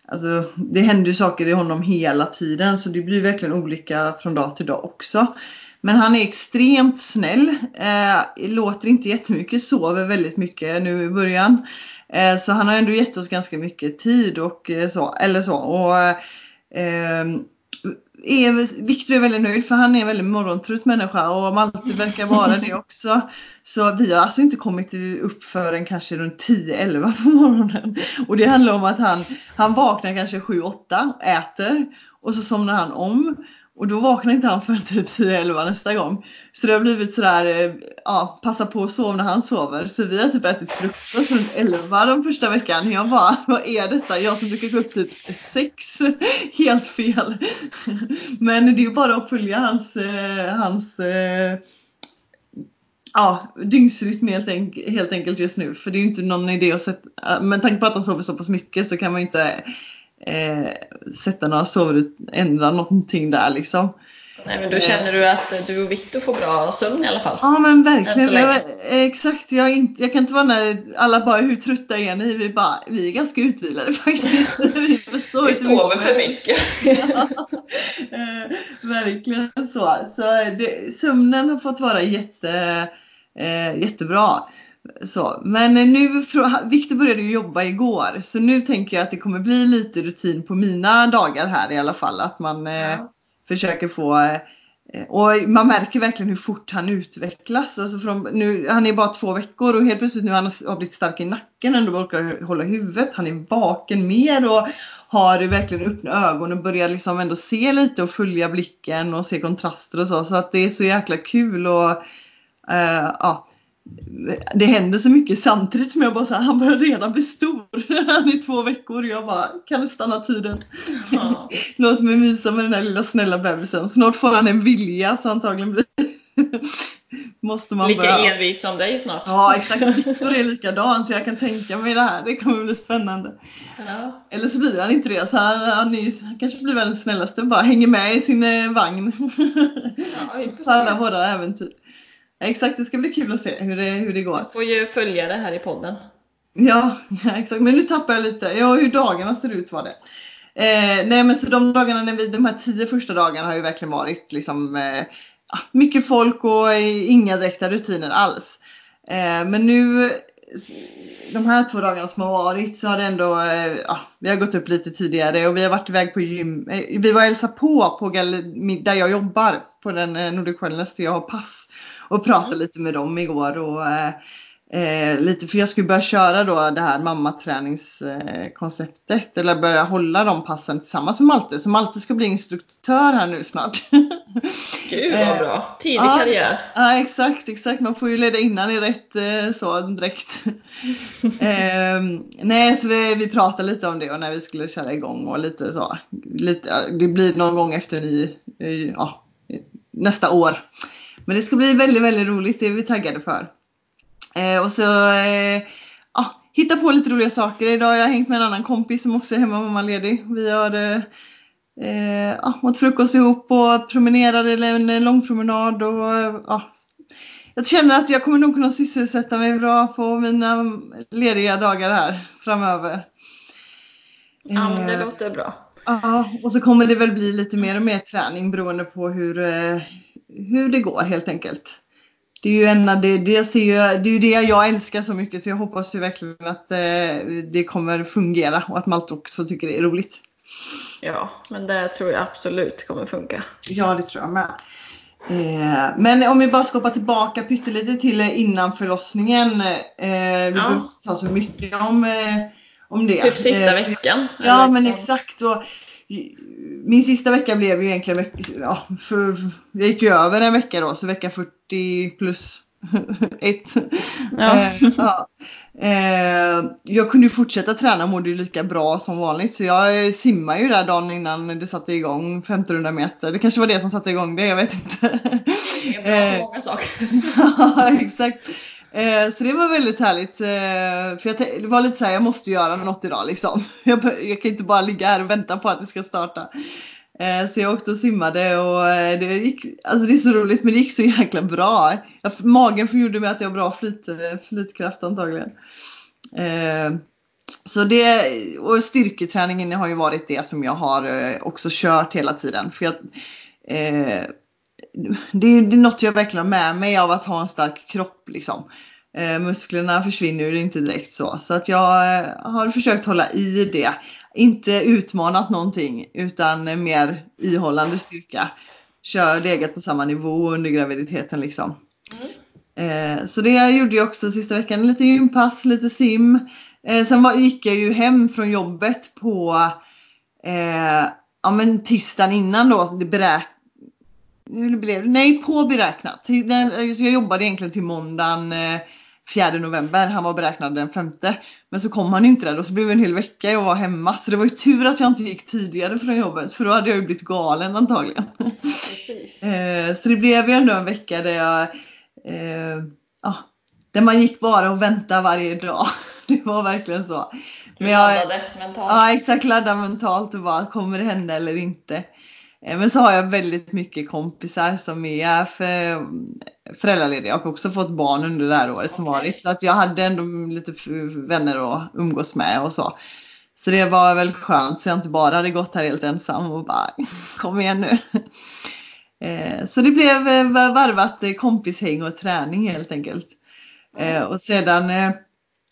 Alltså, det händer ju saker i honom hela tiden så det blir verkligen olika från dag till dag också. Men han är extremt snäll, eh, låter inte jättemycket, sover väldigt mycket nu i början. Eh, så han har ändå gett oss ganska mycket tid och eh, så, eller så. Och, eh, är, Victor är väldigt nöjd för han är en väldigt morgontrött människa och Malte verkar vara det också. Så vi har alltså inte kommit upp förrän kanske runt 10-11 på morgonen. Och det handlar om att han, han vaknar kanske 7-8, äter och så somnar han om. Och då vaknar inte han förrän typ 10-11 nästa gång. Så det har blivit sådär, eh, ja, passa på att sova när han sover. Så vi har typ ätit frukost runt 11 de första veckan. Jag bara, vad är detta? Jag som brukar gå upp typ 6. Helt fel. Men det är ju bara att följa hans, eh, hans eh, ja, dygnsrytm helt, enk helt enkelt just nu. För det är ju inte någon idé att sätta, med tanke på att han sover så pass mycket så kan man ju inte eh, sätta några sovrut, ändra någonting där liksom. Nej men då känner du att du och Viktor får bra sömn i alla fall? Ja men verkligen. Jag, exakt. Jag, inte, jag kan inte vara när alla bara hur trötta är ni? Vi, bara, vi är ganska utvilade faktiskt. vi, vi sover för mycket. ja, eh, verkligen så. så det, sömnen har fått vara jätte, eh, jättebra. Så, men nu, Viktor började ju jobba igår så nu tänker jag att det kommer bli lite rutin på mina dagar här i alla fall. Att man eh, ja. eh, försöker få eh, och man märker verkligen hur fort han utvecklas. Alltså från, nu, han är bara två veckor och helt plötsligt nu han har blivit stark i nacken ändå orkar hålla huvudet. Han är vaken mer och har verkligen öppna ögon och börjar liksom ändå se lite och följa blicken och se kontraster och så. Så att det är så jäkla kul och uh, ja det händer så mycket samtidigt som jag bara såhär, han börjar redan bli stor. Han är två veckor och jag bara, kan du stanna tiden? Ja. Låt mig mysa med den här lilla snälla bebisen. Snart får han en vilja så antagligen blir Måste man Lika börja... envis som dig snart. Ja exakt, Viktor är likadan så jag kan tänka mig det här. Det kommer bli spännande. Ja. Eller så blir han inte det. Så han, han, är, han kanske blir världens snällaste. Bara hänger med i sin eh, vagn. Ja, på alla våra äventyr. Exakt, det ska bli kul att se hur det, hur det går. Du får ju följa det här i podden. Ja, exakt. Men nu tappar jag lite. Ja, hur dagarna ser ut var det. Eh, nej men så de dagarna, när vi, de här tio första dagarna har ju verkligen varit liksom eh, mycket folk och inga direkta rutiner alls. Eh, men nu de här två dagarna som har varit så har det ändå, eh, ja, vi har gått upp lite tidigare och vi har varit iväg på gym. Eh, vi var hälsa på, på där jag jobbar på den eh, Nordic Wellness där jag har pass och pratade mm. lite med dem igår och Eh, lite, för jag skulle börja köra då det här mammaträningskonceptet. eller börja hålla de passen tillsammans med Malte. Så Malte ska bli instruktör här nu snart. Gud vad Eh, bra! Tidig ja. karriär. Ja exakt, exakt. Man får ju leda innan i rätt eh, så direkt. Ehm, nej, så vi, vi pratade lite om det och när vi skulle köra igång och lite så. Lite, det blir någon gång efter ny, eh, ja, nästa år. Men det ska bli väldigt, väldigt roligt. Det är vi taggade för. Eh, och så eh, ja, hitta på lite roliga saker. Idag har jag hängt med en annan kompis som också är hemma mammaledig. Vi har eh, eh, ja, åt frukost ihop och promenerade eller en lång promenad och eh, ja, jag känner att jag kommer nog kunna sysselsätta mig bra på mina lediga dagar här framöver. Ja, men det Eh, låter bra. Ja, och så kommer det väl bli lite mer och mer träning beroende på hur, eh, hur det går helt enkelt. Det är ju en, det, det, ser ju, det är ju det jag älskar så mycket så jag hoppas ju verkligen att eh, det kommer fungera och att Malte också tycker det är roligt. Ja, men det tror jag absolut kommer funka. Ja, det tror jag med. Eh, men om vi bara ska hoppa tillbaka pyttelite till eh, innan förlossningen. Eh, vi behöver inte ta så mycket om, eh, om det. Typ sista Eh, veckan. Ja men exakt. Och, min sista vecka blev ju egentligen ja, för, jag gick ju över en vecka då så vecka 40 plus 1. Ja. Eh, ja. Eh, jag kunde ju fortsätta träna och mådde ju lika bra som vanligt så jag simmade ju där dagen innan det satte igång 1500 meter. Det kanske var det som satte igång det, jag vet inte. Det är bra Eh, många saker. Ja, exakt. Eh, så det var väldigt härligt. Eh, för jag, det var lite så här, jag måste göra något idag liksom. Jag, jag kan inte bara ligga här och vänta på att det ska starta. Eh, så jag åkte och simmade och eh, det gick, alltså det är så roligt men det gick så jäkla bra. Jag, magen gjorde mig att jag har bra flyt, eh, flytkraft antagligen. Eh, så det, och styrketräningen har ju varit det som jag har också kört hela tiden. För jag, det, är, det är något jag verkligen har med mig av att ha en stark kropp liksom. Eh, musklerna försvinner ju inte direkt så. Så att jag eh, har försökt hålla i det. Inte utmanat någonting utan mer ihållande styrka. Kör legat på samma nivå under graviditeten liksom. Eh, så det gjorde jag också sista veckan. Lite gympass, lite sim. Eh, sen var, gick jag ju hem från jobbet på eh, ja, men tisdagen innan då. Det beräk hur blev det? Nej, på beräknat. Till- den- så Jag jobbade egentligen till måndagen eh, 4 november. Han var beräknad den femte. Men så kom han inte där och så blev det en hel vecka jag var hemma. Så det var ju tur att jag inte gick tidigare från jobbet för då hade jag ju blivit galen antagligen. Precis. Eh, så det blev ju ändå en vecka där jag eh, ja, där man gick bara och väntade varje dag. Det var verkligen så. Men jag, Laddade mentalt. Ja exakt, ladda mentalt och bara kommer det hända eller inte. Eh, Men så har jag väldigt mycket kompisar som är för, föräldralediga och också fått barn under det här året som Okej. varit. Så att jag hade ändå lite vänner att umgås med och så. Så det var väl skönt så jag inte bara hade gått här helt ensam och bara kom igen nu. Eh, Så det blev eh, varvat kompishäng och träning helt enkelt. Och sedan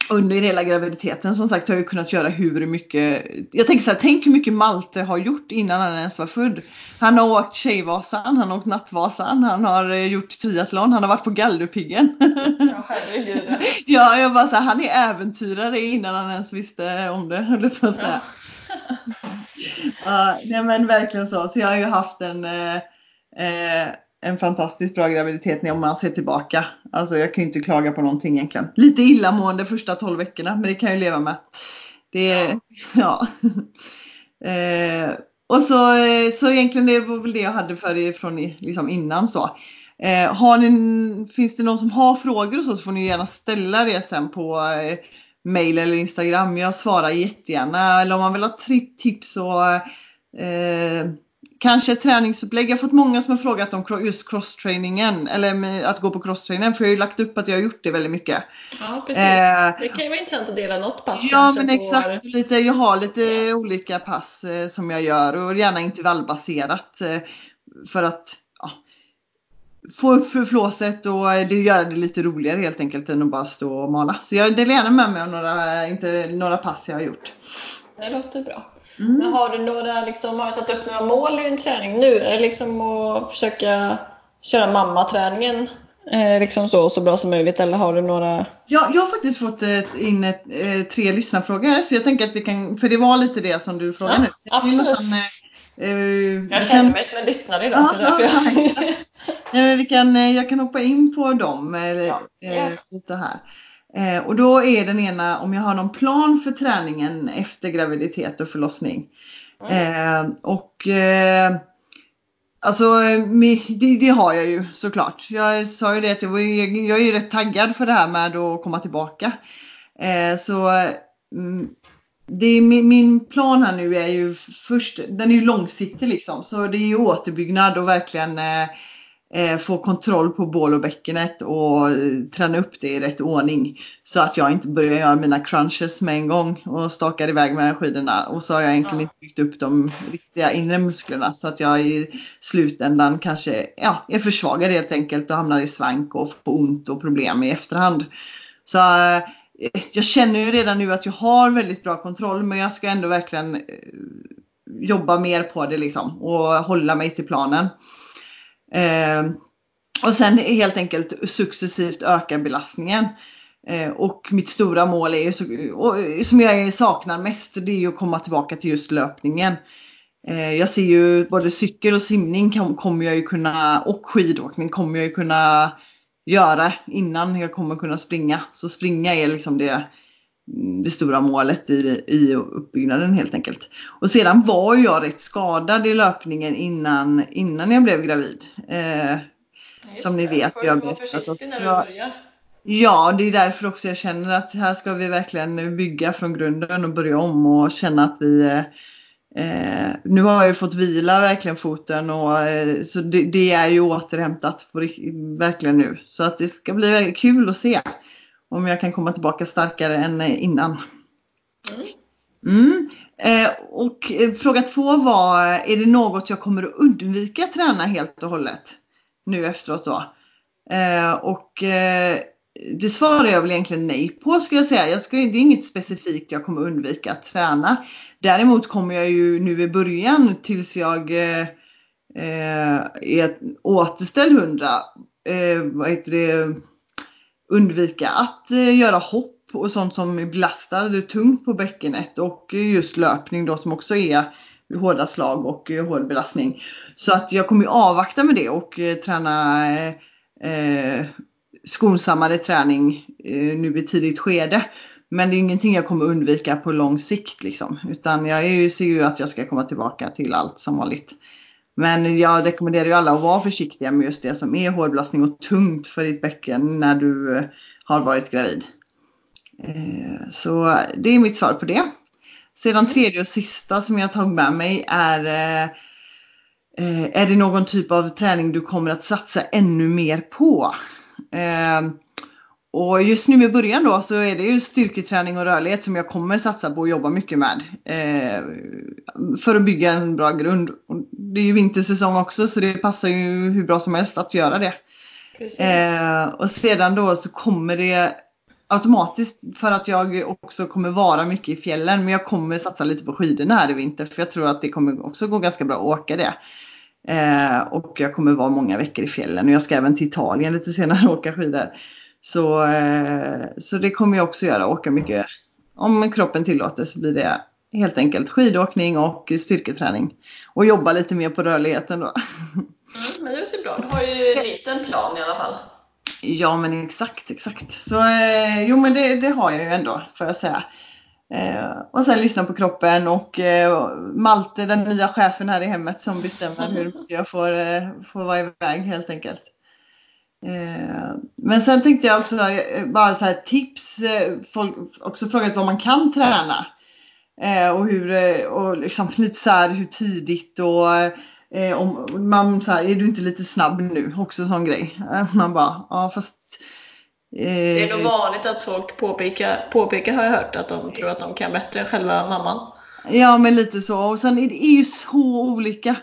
under hela graviditeten som sagt har jag kunnat göra hur mycket. Jag tänker så här, tänk hur mycket Malte har gjort innan han ens var född. Han har åkt Tjejvasan, han har åkt Nattvasan, han har eh, gjort triathlon, han har varit på Galdhöpiggen. Ja, ja, jag bara så här, han är äventyrare innan han ens visste om det, höll på att säga. Ja, nej men verkligen så. Så jag har ju haft en, eh, eh, en fantastiskt bra graviditet när man ser tillbaka. Alltså jag kan ju inte klaga på någonting egentligen. Lite illamående första 12 veckorna, men det kan jag ju leva med. Det, ja. eh, och så, eh, så egentligen det var väl det jag hade för er från liksom innan så. Eh, har ni, finns det någon som har frågor och så, så får ni gärna ställa det sen på eh, mail eller Instagram. Jag svarar jättegärna. Eller om man vill ha tips och eh, kanske ett träningsupplägg. Jag har fått många som har frågat om just crosstrainingen. Eller att gå på crosstrainen. För jag har ju lagt upp att jag har gjort det väldigt mycket. Ja, precis. Eh, det kan ju vara intressant att dela något pass Ja men exakt, lite, jag har lite olika pass eh, som jag gör och gärna intervallbaserat eh, för att ja, få upp flåset och eh, det gör det lite roligare helt enkelt än att bara stå och mala. Så jag delar gärna med mig av några, inte, några pass jag har gjort. Det låter bra. Mm. Men har du några, liksom, har du satt upp några mål i din träning nu? Är det liksom att försöka köra mammaträningen eh, liksom så, så bra som möjligt eller har du några? Ja, jag har faktiskt fått eh, in ett, eh, tre lyssnarfrågor så jag tänker att vi kan, för det var lite det som du frågade Ja, nu. Absolut. nästan, eh, Jag kan- känner mig som en lyssnare idag. Ja, ja, jag... Eh, vi kan, jag kan hoppa in på dem Ja, eh, ja. lite här. Eh, och då är den ena om jag har någon plan för träningen efter graviditet och förlossning. Eh, och eh, alltså det, det har jag ju såklart. Jag sa ju det att jag, var, ju- jag är ju rätt taggad för det här med att komma tillbaka. Eh, så mm, det är min, min plan här nu är ju först, den är ju långsiktig liksom. Så det är ju återbyggnad och verkligen eh, få kontroll på bål och bäckenet och eh, träna upp det i rätt ordning. Så att jag inte börjar göra mina crunches med en gång och stakar iväg med skidorna. Och så har jag egentligen Ja. inte byggt upp de riktiga inre musklerna så att jag i slutändan kanske ja, är försvagad helt enkelt och hamnar i svank och får ont och problem i efterhand. Så eh, jag känner ju redan nu att jag har väldigt bra kontroll men jag ska ändå verkligen eh, jobba mer på det liksom och hålla mig till planen. Eh, och sen helt enkelt successivt öka belastningen. Eh, och mitt stora mål är ju, så, och, som jag saknar mest, det är ju att komma tillbaka till just löpningen. Eh, jag ser ju både cykel och simning kommer jag ju kunna, och skidåkning kommer jag ju kunna göra innan jag kommer kunna springa. Så springa är liksom det, det stora målet i, i uppbyggnaden helt enkelt. Och sedan var jag rätt skadad i löpningen innan, innan jag blev gravid. Eh, Som ni vet, jag har jag var försiktig när du börjar. Ja, det är därför också jag känner att här ska vi verkligen bygga från grunden och börja om och känna att vi eh, eh, Nu har jag ju fått vila verkligen foten och eh, så det, det är ju återhämtat på, verkligen nu. Så att det ska bli väldigt kul att se om jag kan komma tillbaka starkare än innan. Mm. Mm. Eh, och eh, fråga två var, är det något jag kommer att undvika att träna helt och hållet nu efteråt då? Eh, och eh, det svarar jag väl egentligen nej på skulle jag säga. Jag ska, det är inget specifikt jag kommer undvika att träna. Däremot kommer jag ju nu i början tills jag eh, är återställd hundra, eh, vad heter det, undvika att eh, göra hopp och sånt som belastar det tungt på bäckenet och just löpning då som också är hårda slag och eh, hård belastning. Så att jag kommer avvakta med det och eh, träna eh, eh, skonsammare träning eh, nu i tidigt skede. Men det är ingenting jag kommer undvika på lång sikt liksom. Utan jag är ju, ser ju att jag ska komma tillbaka till allt som vanligt. Men jag rekommenderar ju alla att vara försiktiga med just det som är hårdbelastning och tungt för ditt bäcken när du eh, har varit gravid. Eh, Så det är mitt svar på det. Sedan Mm. tredje och sista som jag tagit med mig är eh, Är det någon typ av träning du kommer att satsa ännu mer på? Och just nu i början då så är det ju styrketräning och rörlighet som jag kommer satsa på och jobba mycket med. Eh, för att bygga en bra grund. Och Det är ju vintersäsong också så det passar ju hur bra som helst att göra det. Eh, och sedan då så kommer det automatiskt för att jag också kommer vara mycket i fjällen. Men jag kommer satsa lite på skidorna här i vinter för jag tror att det kommer också gå ganska bra att åka det. Eh, och jag kommer vara många veckor i fjällen och jag ska även till Italien lite senare och åka skidor. Så, eh, så det kommer jag också göra, åka mycket. Om kroppen tillåter så blir det helt enkelt skidåkning och styrketräning. Och jobba lite mer på rörligheten då. Mm, men det låter bra. Du har ju en liten plan i alla fall. Ja men exakt, exakt. Så eh, jo men det, det har jag ju ändå får jag säga. Eh, och sen lyssna på kroppen och eh, Malte, den nya chefen här i hemmet som bestämmer hur mycket jag får, eh, får vara iväg helt enkelt. Eh, men sen tänkte jag också eh, bara så här tips, eh, folk också frågat vad man kan träna. Och hur, och liksom lite så här hur tidigt och om man så här, är du inte lite snabb nu? Också en sån grej. Man bara, ja fast Det är nog vanligt att folk påpekar, påpekar har jag hört, att de tror att de kan bättre än själva mamman. Ja men lite så. Och sen är det är ju så olika.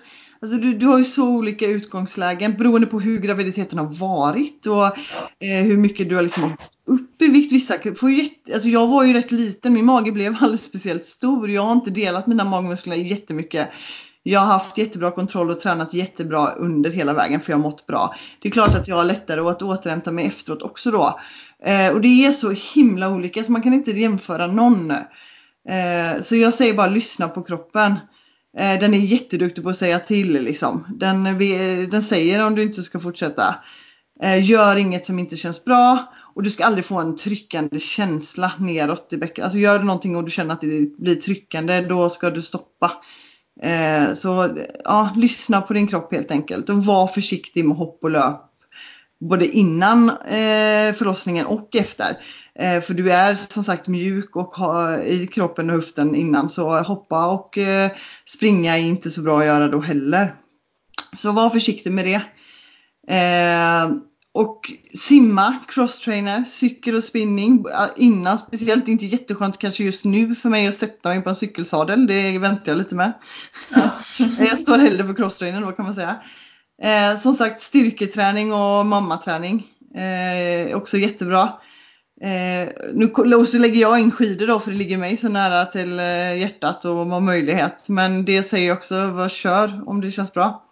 Alltså du, du har ju så olika utgångslägen beroende på hur graviditeten har varit och eh, hur mycket du har liksom upp i vikt. Vissa får ju jätte, alltså jag var ju rätt liten, min mage blev alldeles speciellt stor. Jag har inte delat mina magmuskler jättemycket. Jag har haft jättebra kontroll och tränat jättebra under hela vägen för jag har mått bra. Det är klart att jag har lättare att återhämta mig efteråt också då. Eh, och det är så himla olika så man kan inte jämföra någon. Eh, så jag säger bara lyssna på kroppen. Eh, den är jätteduktig på att säga till liksom. Den, den säger om du inte ska fortsätta. Eh, gör inget som inte känns bra. Och du ska aldrig få en tryckande känsla neråt i bäcken. Alltså gör du någonting och du känner att det blir tryckande, då ska du stoppa. Eh, så ja, lyssna på din kropp helt enkelt och var försiktig med hopp och löp. Både innan eh, förlossningen och efter. Eh, för du är som sagt mjuk och har, i kroppen och höften innan så hoppa och eh, springa är inte så bra att göra då heller. Så var försiktig med det. Eh, och simma, crosstrainer, cykel och spinning innan. Speciellt inte jätteskönt kanske just nu för mig att sätta mig på en cykelsadel. Det väntar jag lite med. Ja. jag står hellre på crosstrainer då kan man säga. Eh, som sagt styrketräning och mammaträning. Eh, också jättebra. Eh, nu och så lägger jag in skidor då för det ligger mig så nära till eh, hjärtat och har möjlighet. Men det säger jag också, var kör om det känns bra.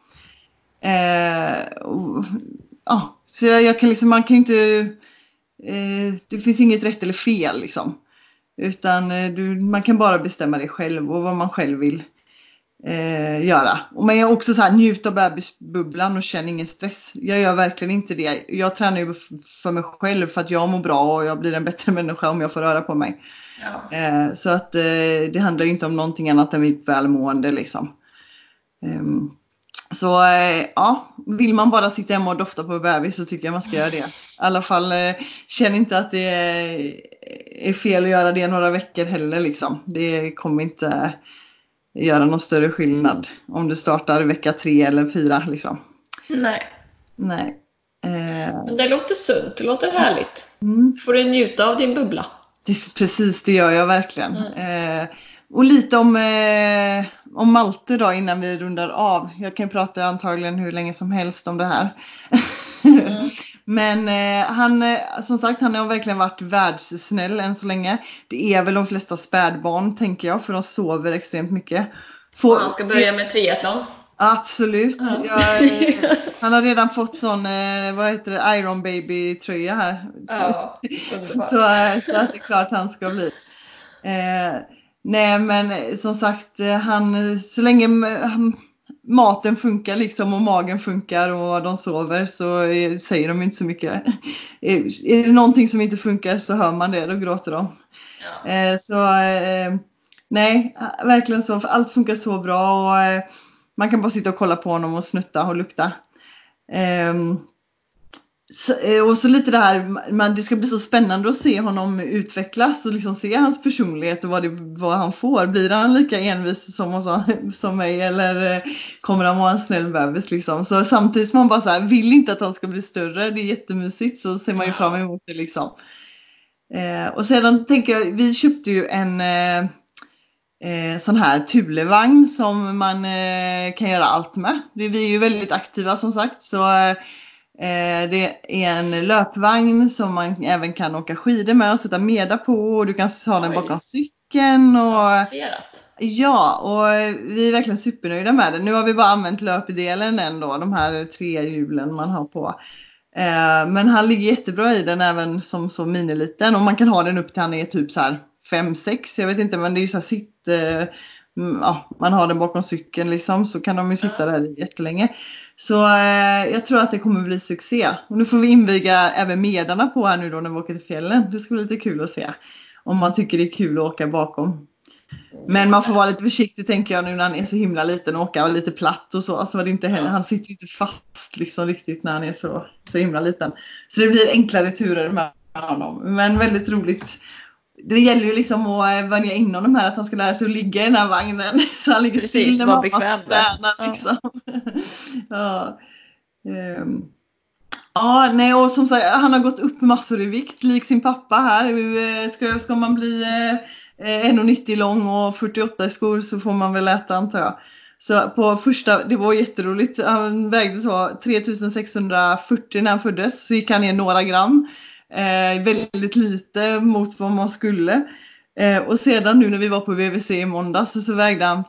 Eh, och, ja, så jag, jag, kan liksom, man kan inte, eh, det finns inget rätt eller fel liksom. Utan eh, du, man kan bara bestämma det själv och vad man själv vill eh, göra. Men jag också så här, njut av bebisbubblan och känn ingen stress. Jag gör verkligen inte det. Jag tränar ju för mig själv för att jag mår bra och jag blir en bättre människa om jag får röra på mig. Ja. Eh, så att eh, det handlar ju inte om någonting annat än mitt välmående liksom. Um, så eh, ja, vill man bara sitta hemma och dofta på bebis så tycker jag man ska göra det. I alla fall eh, känn inte att det är fel att göra det några veckor heller liksom. Det kommer inte göra någon större skillnad om du startar vecka tre eller fyra liksom. Nej. Nej. Eh... Men det låter sunt, det låter härligt. Mm. Får du njuta av din bubbla. Det, precis, det gör jag verkligen. Mm. Eh, och lite om, eh, om Malte då innan vi rundar av. Jag kan prata antagligen hur länge som helst om det här. Mm. Men eh, han, eh, som sagt, han har verkligen varit världssnäll än så länge. Det är väl de flesta spädbarn tänker jag, för de sover extremt mycket. Får, han ska börja med triathlon. Absolut. Ja. Jag, eh, han har redan fått sån, eh, vad heter det, Iron Baby tröja här. Ja, så, så att det är klart han ska bli. Eh, Nej men som sagt, han, så länge maten funkar liksom och magen funkar och de sover så säger de inte så mycket. Är, är det någonting som inte funkar så hör man det, då gråter de. Ja. Eh, så nej, verkligen så. Allt funkar så bra och man kan bara sitta och kolla på honom och snutta och lukta. Ehm, Eh, och så lite det här, man, det ska bli så spännande att se honom utvecklas och liksom se hans personlighet och vad, det, vad han får. Blir han lika envis som, som mig eller eh, kommer han vara en snäll bebis liksom? Så samtidigt som man bara så här, vill inte att han ska bli större, det är jättemysigt, så ser man ju fram emot det liksom. Eh, och sedan tänker jag, vi köpte ju en eh, eh, sån här Thulevagn som man eh, kan göra allt med. Vi är ju väldigt aktiva som sagt så Eh, det är en löpvagn som man även kan åka skidor med och sätta meda på och du kan ha den bakom cykeln. Och, ja, och vi är verkligen supernöjda med den. Nu har vi bara använt löpdelen ändå, de här tre hjulen man har på. Eh, men han ligger jättebra i den även som så miniliten och man kan ha den upp till han är typ så här 5-6, jag vet inte men det är ju så här sitt, eh, ja, man har den bakom cykeln liksom så kan de ju sitta där jättelänge. Så eh, jag tror att det kommer bli succé. Och nu får vi inviga även medarna på här nu då när vi åker till fjällen. Det ska bli lite kul att se. Om man tycker det är kul att åka bakom. Men man får vara lite försiktig tänker jag nu när han är så himla liten och åka lite platt och så. Alltså, det inte heller, han sitter ju inte fast liksom riktigt när han är så, så himla liten. Så det blir enklare turer med honom. Men väldigt roligt det gäller ju liksom att eh, vänja in honom här att han ska lära sig att ligga i den här vagnen. Så han ligger Precis, still när mamma bekväm tränar. Liksom. ja. Um. Ja, nej och som sagt han har gått upp massor i vikt lik sin pappa här. Eh, ska, ska man bli eh, 1,90 lång och 48 i skor så får man väl äta antar jag. Så på första, det var jätteroligt, han vägde så 3640 när han föddes, så gick han ner några gram. Eh, väldigt lite mot vad man skulle. Eh, och sedan nu när vi var på VVC i måndags så, så vägde han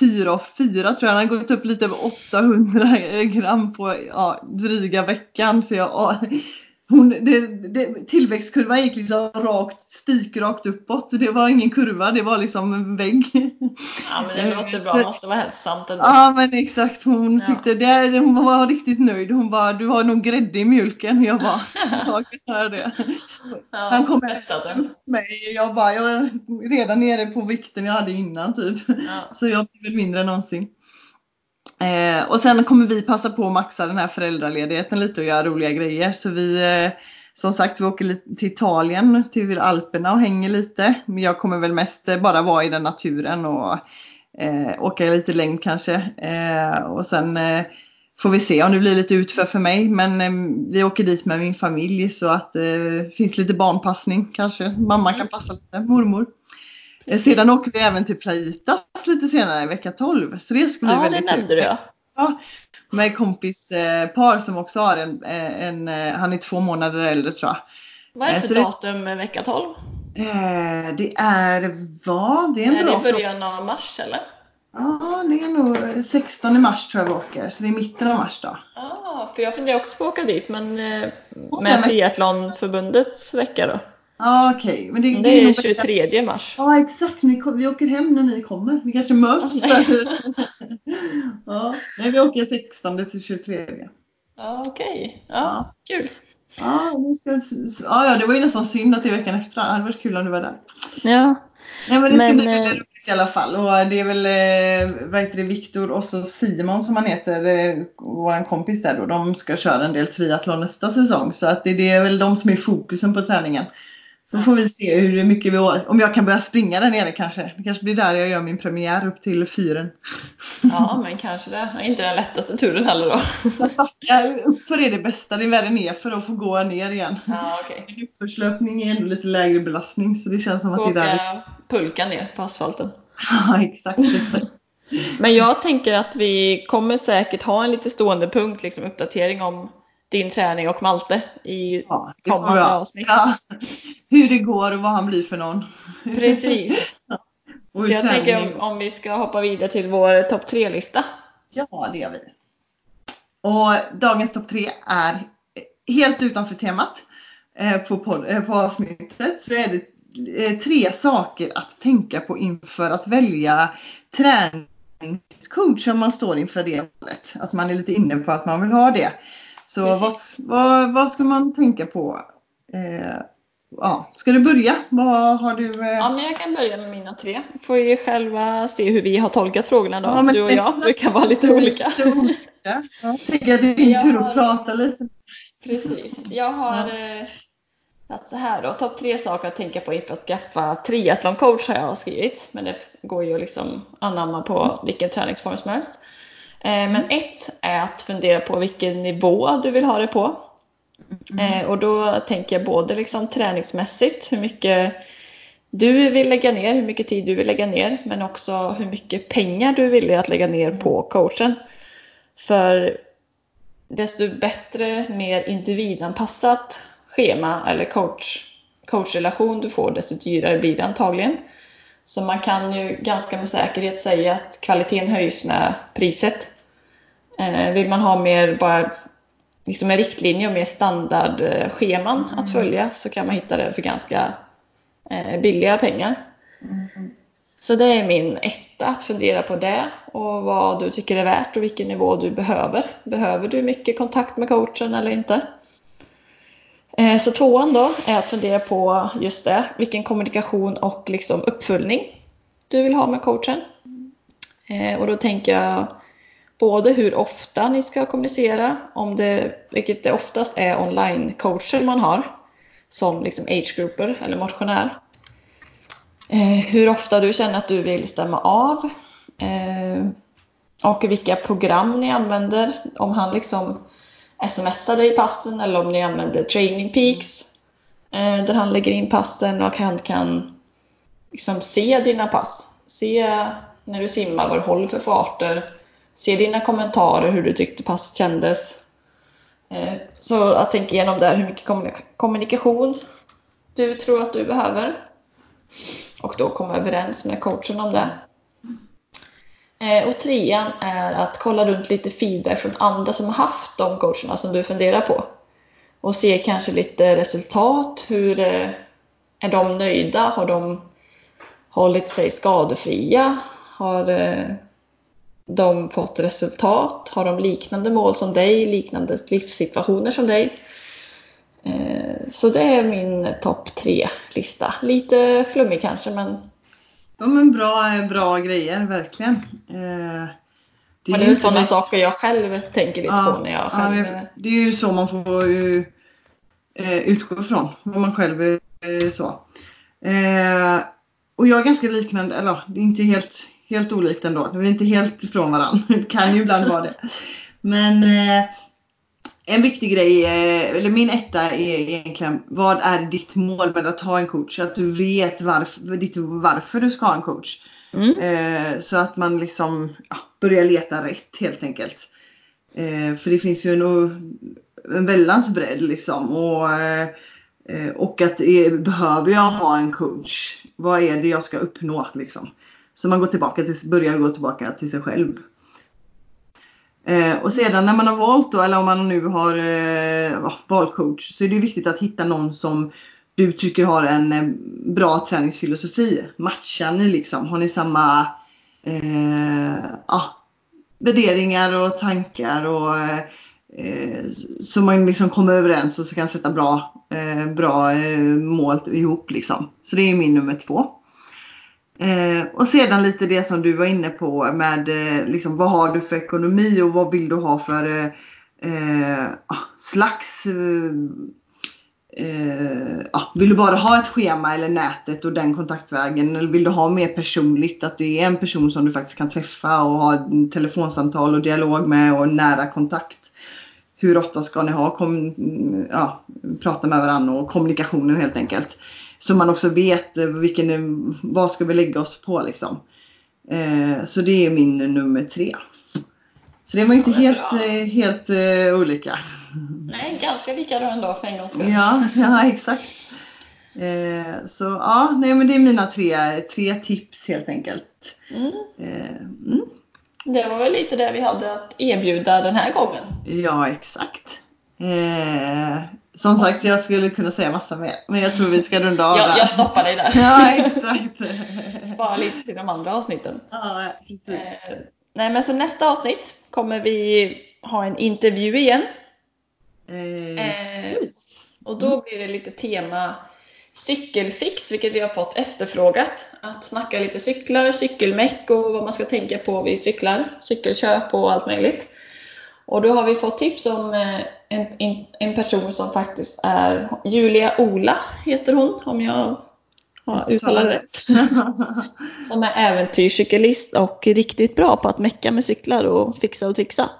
fyra och fyra tror jag. Han har gått upp lite över 800 gram på ja, dryga veckan. Så jag, hon, det, det, tillväxtkurvan gick liksom rakt, spikrakt uppåt. Det var ingen kurva, det var liksom en vägg. Ja men det låter bra, det måste vara hälsosamt ändå. Ja men exakt, hon tyckte ja. det, hon var riktigt nöjd. Hon bara, du har nog grädde i mjölken. Jag bara, jag kan det. Ja, Han kom upp mig. Jag bara, jag är redan nere på vikten jag hade innan typ. Ja. Så jag väl mindre än någonsin. Eh, och sen kommer vi passa på att maxa den här föräldraledigheten lite och göra roliga grejer. Så vi, eh, som sagt, vi åker till Italien, till Alperna och hänger lite. Men jag kommer väl mest eh, bara vara i den naturen och eh, åka lite längd kanske. Eh, och sen eh, får vi se om det blir lite utför för mig. Men vi åker dit med min familj så att det finns lite barnpassning kanske. Mamma kan passa lite, mormor. Precis. Sedan åker vi även till Plaitas lite senare, i vecka 12. Så det ska bli ja, väldigt kul. Ja, det nämnde du ja. Med kompis eh, som också har en, eh, en, eh, han är två månader äldre tror jag. Vad är det för datum det, vecka 12? det är vad? Det är en är bra det början av mars eller? Ja, det är nog 16 mars tror jag vi åker, så det är mitten av mars då. Ja, ah, för jag funderar också på att åka dit, men med triathlonförbundets vecka då? Ja okej. Okay. Men det, det, det är 23 mars. Ja exakt, ni, vi åker hem när ni kommer. Vi kanske möts. ja, nej, vi åker 16 till 23. Ja okej. Okay. Ja, kul. Ja, ska, ja, ja, det var ju nästan synd att det är veckan efter. Det hade varit kul om du var där. Ja. Nej men det ska men, bli väldigt roligt i alla fall. Och det är väl eh, vad heter det, Viktor och så Simon som han heter, eh, våran kompis där då. De ska köra en del triathlon nästa säsong. Så att det, det är väl de som är fokusen på träningen. Så får vi se hur mycket vi, om jag kan börja springa där nere kanske. Det kanske blir där jag gör min premiär upp till fyren. Ja, men kanske det. Inte den lättaste turen heller då. Ja, uppför är det bästa, det är värre ner för att få gå ner igen. Ja, okay. En uppförslöpning är ändå lite lägre belastning så det känns som att det är där. pulka ner på asfalten. Ja, exakt. men jag tänker att vi kommer säkert ha en lite stående punkt, liksom uppdatering om din träning och Malte i ja, kommande avsnitt. Ja. Hur det går och vad han blir för någon. Precis. Så jag tänker om, om, vi ska hoppa vidare till vår topp tre-lista. Ja, det gör vi. Och dagens topp tre är helt utanför temat eh, på, podd, eh, på avsnittet. Så är det eh, tre saker att tänka på inför att välja träningscoach om man står inför det valet. Att man är lite inne på att man vill ha det. Så vad, vad, vad, ska man tänka på? Eh, ja, ska du börja? Vad har du? Eh... Ja, men jag kan börja med mina tre. Får ju själva se hur vi har tolkat frågorna då, ja, du och jag. Det kan vara lite olika. Ja, jag tänker att det är din tur att prata lite. Precis. Jag har ja. eh, så här då. Topp tre saker att tänka på inför att skaffa triathloncoach har jag skrivit. Men det går ju att liksom anamma på vilken träningsform som helst. Eh, men ett är att fundera på vilken nivå du vill ha det på. Mm. Eh, och då tänker jag både liksom träningsmässigt, hur mycket du vill lägga ner, hur mycket tid du vill lägga ner, men också hur mycket pengar du vill att lägga ner på coachen. För desto bättre, mer individanpassat schema eller coach, coachrelation du får, desto dyrare blir det antagligen. Så man kan ju ganska med säkerhet säga att kvaliteten höjs med priset. Eh, vill man ha mer bara liksom en riktlinje och mer standardscheman mm. att följa så kan man hitta det för ganska eh, billiga pengar. Mm. Så det är min etta, att fundera på det och vad du tycker är värt och vilken nivå du behöver. Behöver du mycket kontakt med coachen eller inte? Eh, så tvåan då är att fundera på just det, vilken kommunikation och liksom uppföljning du vill ha med coachen. Eh, och då tänker jag både hur ofta ni ska kommunicera, om det, vilket det oftast är online-coacher man har, som liksom age-grupper eller motionär. Eh, hur ofta du känner att du vill stämma av. och vilka program ni använder. Om han liksom smsar dig passen eller om ni använder Training Peaks eh, där han lägger in passen och han kan liksom se dina pass. Se när du simmar vad du håller för farter. Se dina kommentarer, hur du tyckte passet kändes. Eh, så att tänka igenom där hur mycket kommunikation du tror att du behöver. Och då komma överens med coachen om det. Eh, och trean är att kolla runt lite feedback från andra som har haft de coacherna som du funderar på. Och se kanske lite resultat. Hur eh, är de nöjda? Har de hållit sig skadefria? Har eh, de fått resultat? Har de liknande mål som dig? Liknande livssituationer som dig? Eh, så det är min topp tre-lista. Lite flummig kanske men Ja men bra, bra grejer, verkligen. Eh, det är, det är ju sådana lätt. saker jag själv tänker lite ja, på när jag själv... Ja, det är ju så man får uh, utgå ifrån, vad man själv är uh, så. Uh, och jag är ganska liknande, eller det är inte helt, helt olikt ändå. Vi är inte helt ifrån varandra. Det kan ju ibland vara det. Men en viktig grej, eller min etta är egentligen vad är ditt mål med att ha en coach? Att du vet varför, ditt, varför du ska ha en coach. Mm. Eh, så att man liksom ja, börjar leta rätt helt enkelt. Eh, för det finns ju en, en väldans bredd liksom. Och, eh, och att behöver jag ha en coach? Vad är det jag ska uppnå liksom? Så man går tillbaka till, börjar gå tillbaka till sig själv. Eh, och sedan när man har valt då, eller om man nu har eh, valcoach, så är det viktigt att hitta någon som du tycker har en eh, bra träningsfilosofi. Matchar ni liksom? Har ni samma eh, värderingar och tankar och eh, så man liksom kommer överens och så kan sätta bra, eh, bra eh, mål ihop liksom. Så det är min nummer två. Eh, och sedan lite det som du var inne på med eh, liksom, vad har du för ekonomi och vad vill du ha för eh, eh ah, slags eh, eh, ah, vill du bara ha ett schema eller nätet och den kontaktvägen eller vill du ha mer personligt att du är en person som du faktiskt kan träffa och ha telefonsamtal och dialog med och nära kontakt. Hur ofta ska ni ha kom, mm, ja, prata med varandra och kommunikationen helt enkelt. Så man också vet eh, vilken, vad ska vi lägga oss på liksom. Eh, så det är min nummer tre. Så det var inte ja, helt, eh, helt uh, olika. Nej, ganska lika då ändå för en gångs skull. Ja, ja exakt. Eh, så ja, nej men det är mina tre, tre tips helt enkelt. Mm. Eh, mm. Det var väl lite det vi hade att erbjuda den här gången. Ja, exakt. Som sagt, jag skulle kunna säga massa mer. Men jag tror vi ska runda av jag, Jag stoppar dig där. ja, exakt. Spara lite till de andra avsnitten. Ja, precis. Eh, nej, men så nästa avsnitt kommer vi ha en intervju igen. Eh, eh, och då blir det lite tema cykelfix, vilket vi har fått efterfrågat. Att snacka lite cyklar, cykelmäck och vad man ska tänka på vid cyklar, cykelköp och allt möjligt. Och då har vi fått tips om eh, en, en, en person som faktiskt är Julia Ola, heter hon, om jag har uttalat rätt. som är äventyrscyklist och riktigt bra på att mecka med cyklar och fixa och trixa.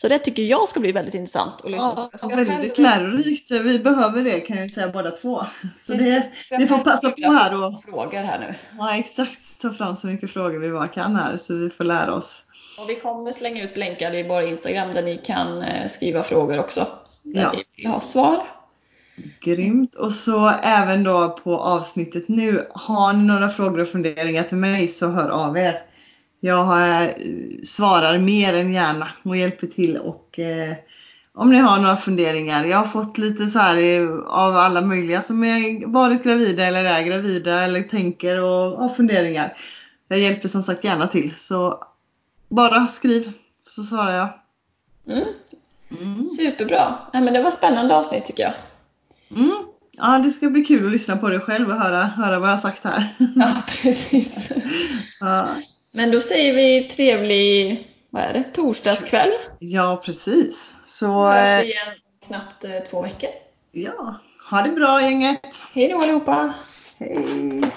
Så det tycker jag ska bli väldigt intressant att lyssna Ja, väldigt lärorikt. Vi behöver det kan jag säga båda två. Så det, vi får passa på här och frågor här nu. Ja exakt, ta fram så mycket frågor vi bara kan här så vi får lära oss. Och vi kommer slänga ut länkar i vår Instagram där ni kan eh, skriva frågor också. Där ja. ni vill ha svar. Grymt! Och så även då på avsnittet nu. Har ni några frågor och funderingar till mig så hör av er. Jag eh, svarar mer än gärna och hjälper till och eh, om ni har några funderingar. Jag har fått lite så här av alla möjliga som har varit gravida eller är gravida eller tänker och har funderingar. Jag hjälper som sagt gärna till så bara skriv så svarar jag. Mm. Mm. Superbra! Ja, men det var spännande avsnitt tycker jag. Mm. Ja, det ska bli kul att lyssna på det själv och höra, höra vad jag har sagt här. Ja, precis. ja. Men då säger vi trevlig, vad är det, torsdagskväll? Ja, precis. Så, så hörs vi igen knappt eh, två veckor. Ja, ha det bra gänget. Hej då allihopa. Hej.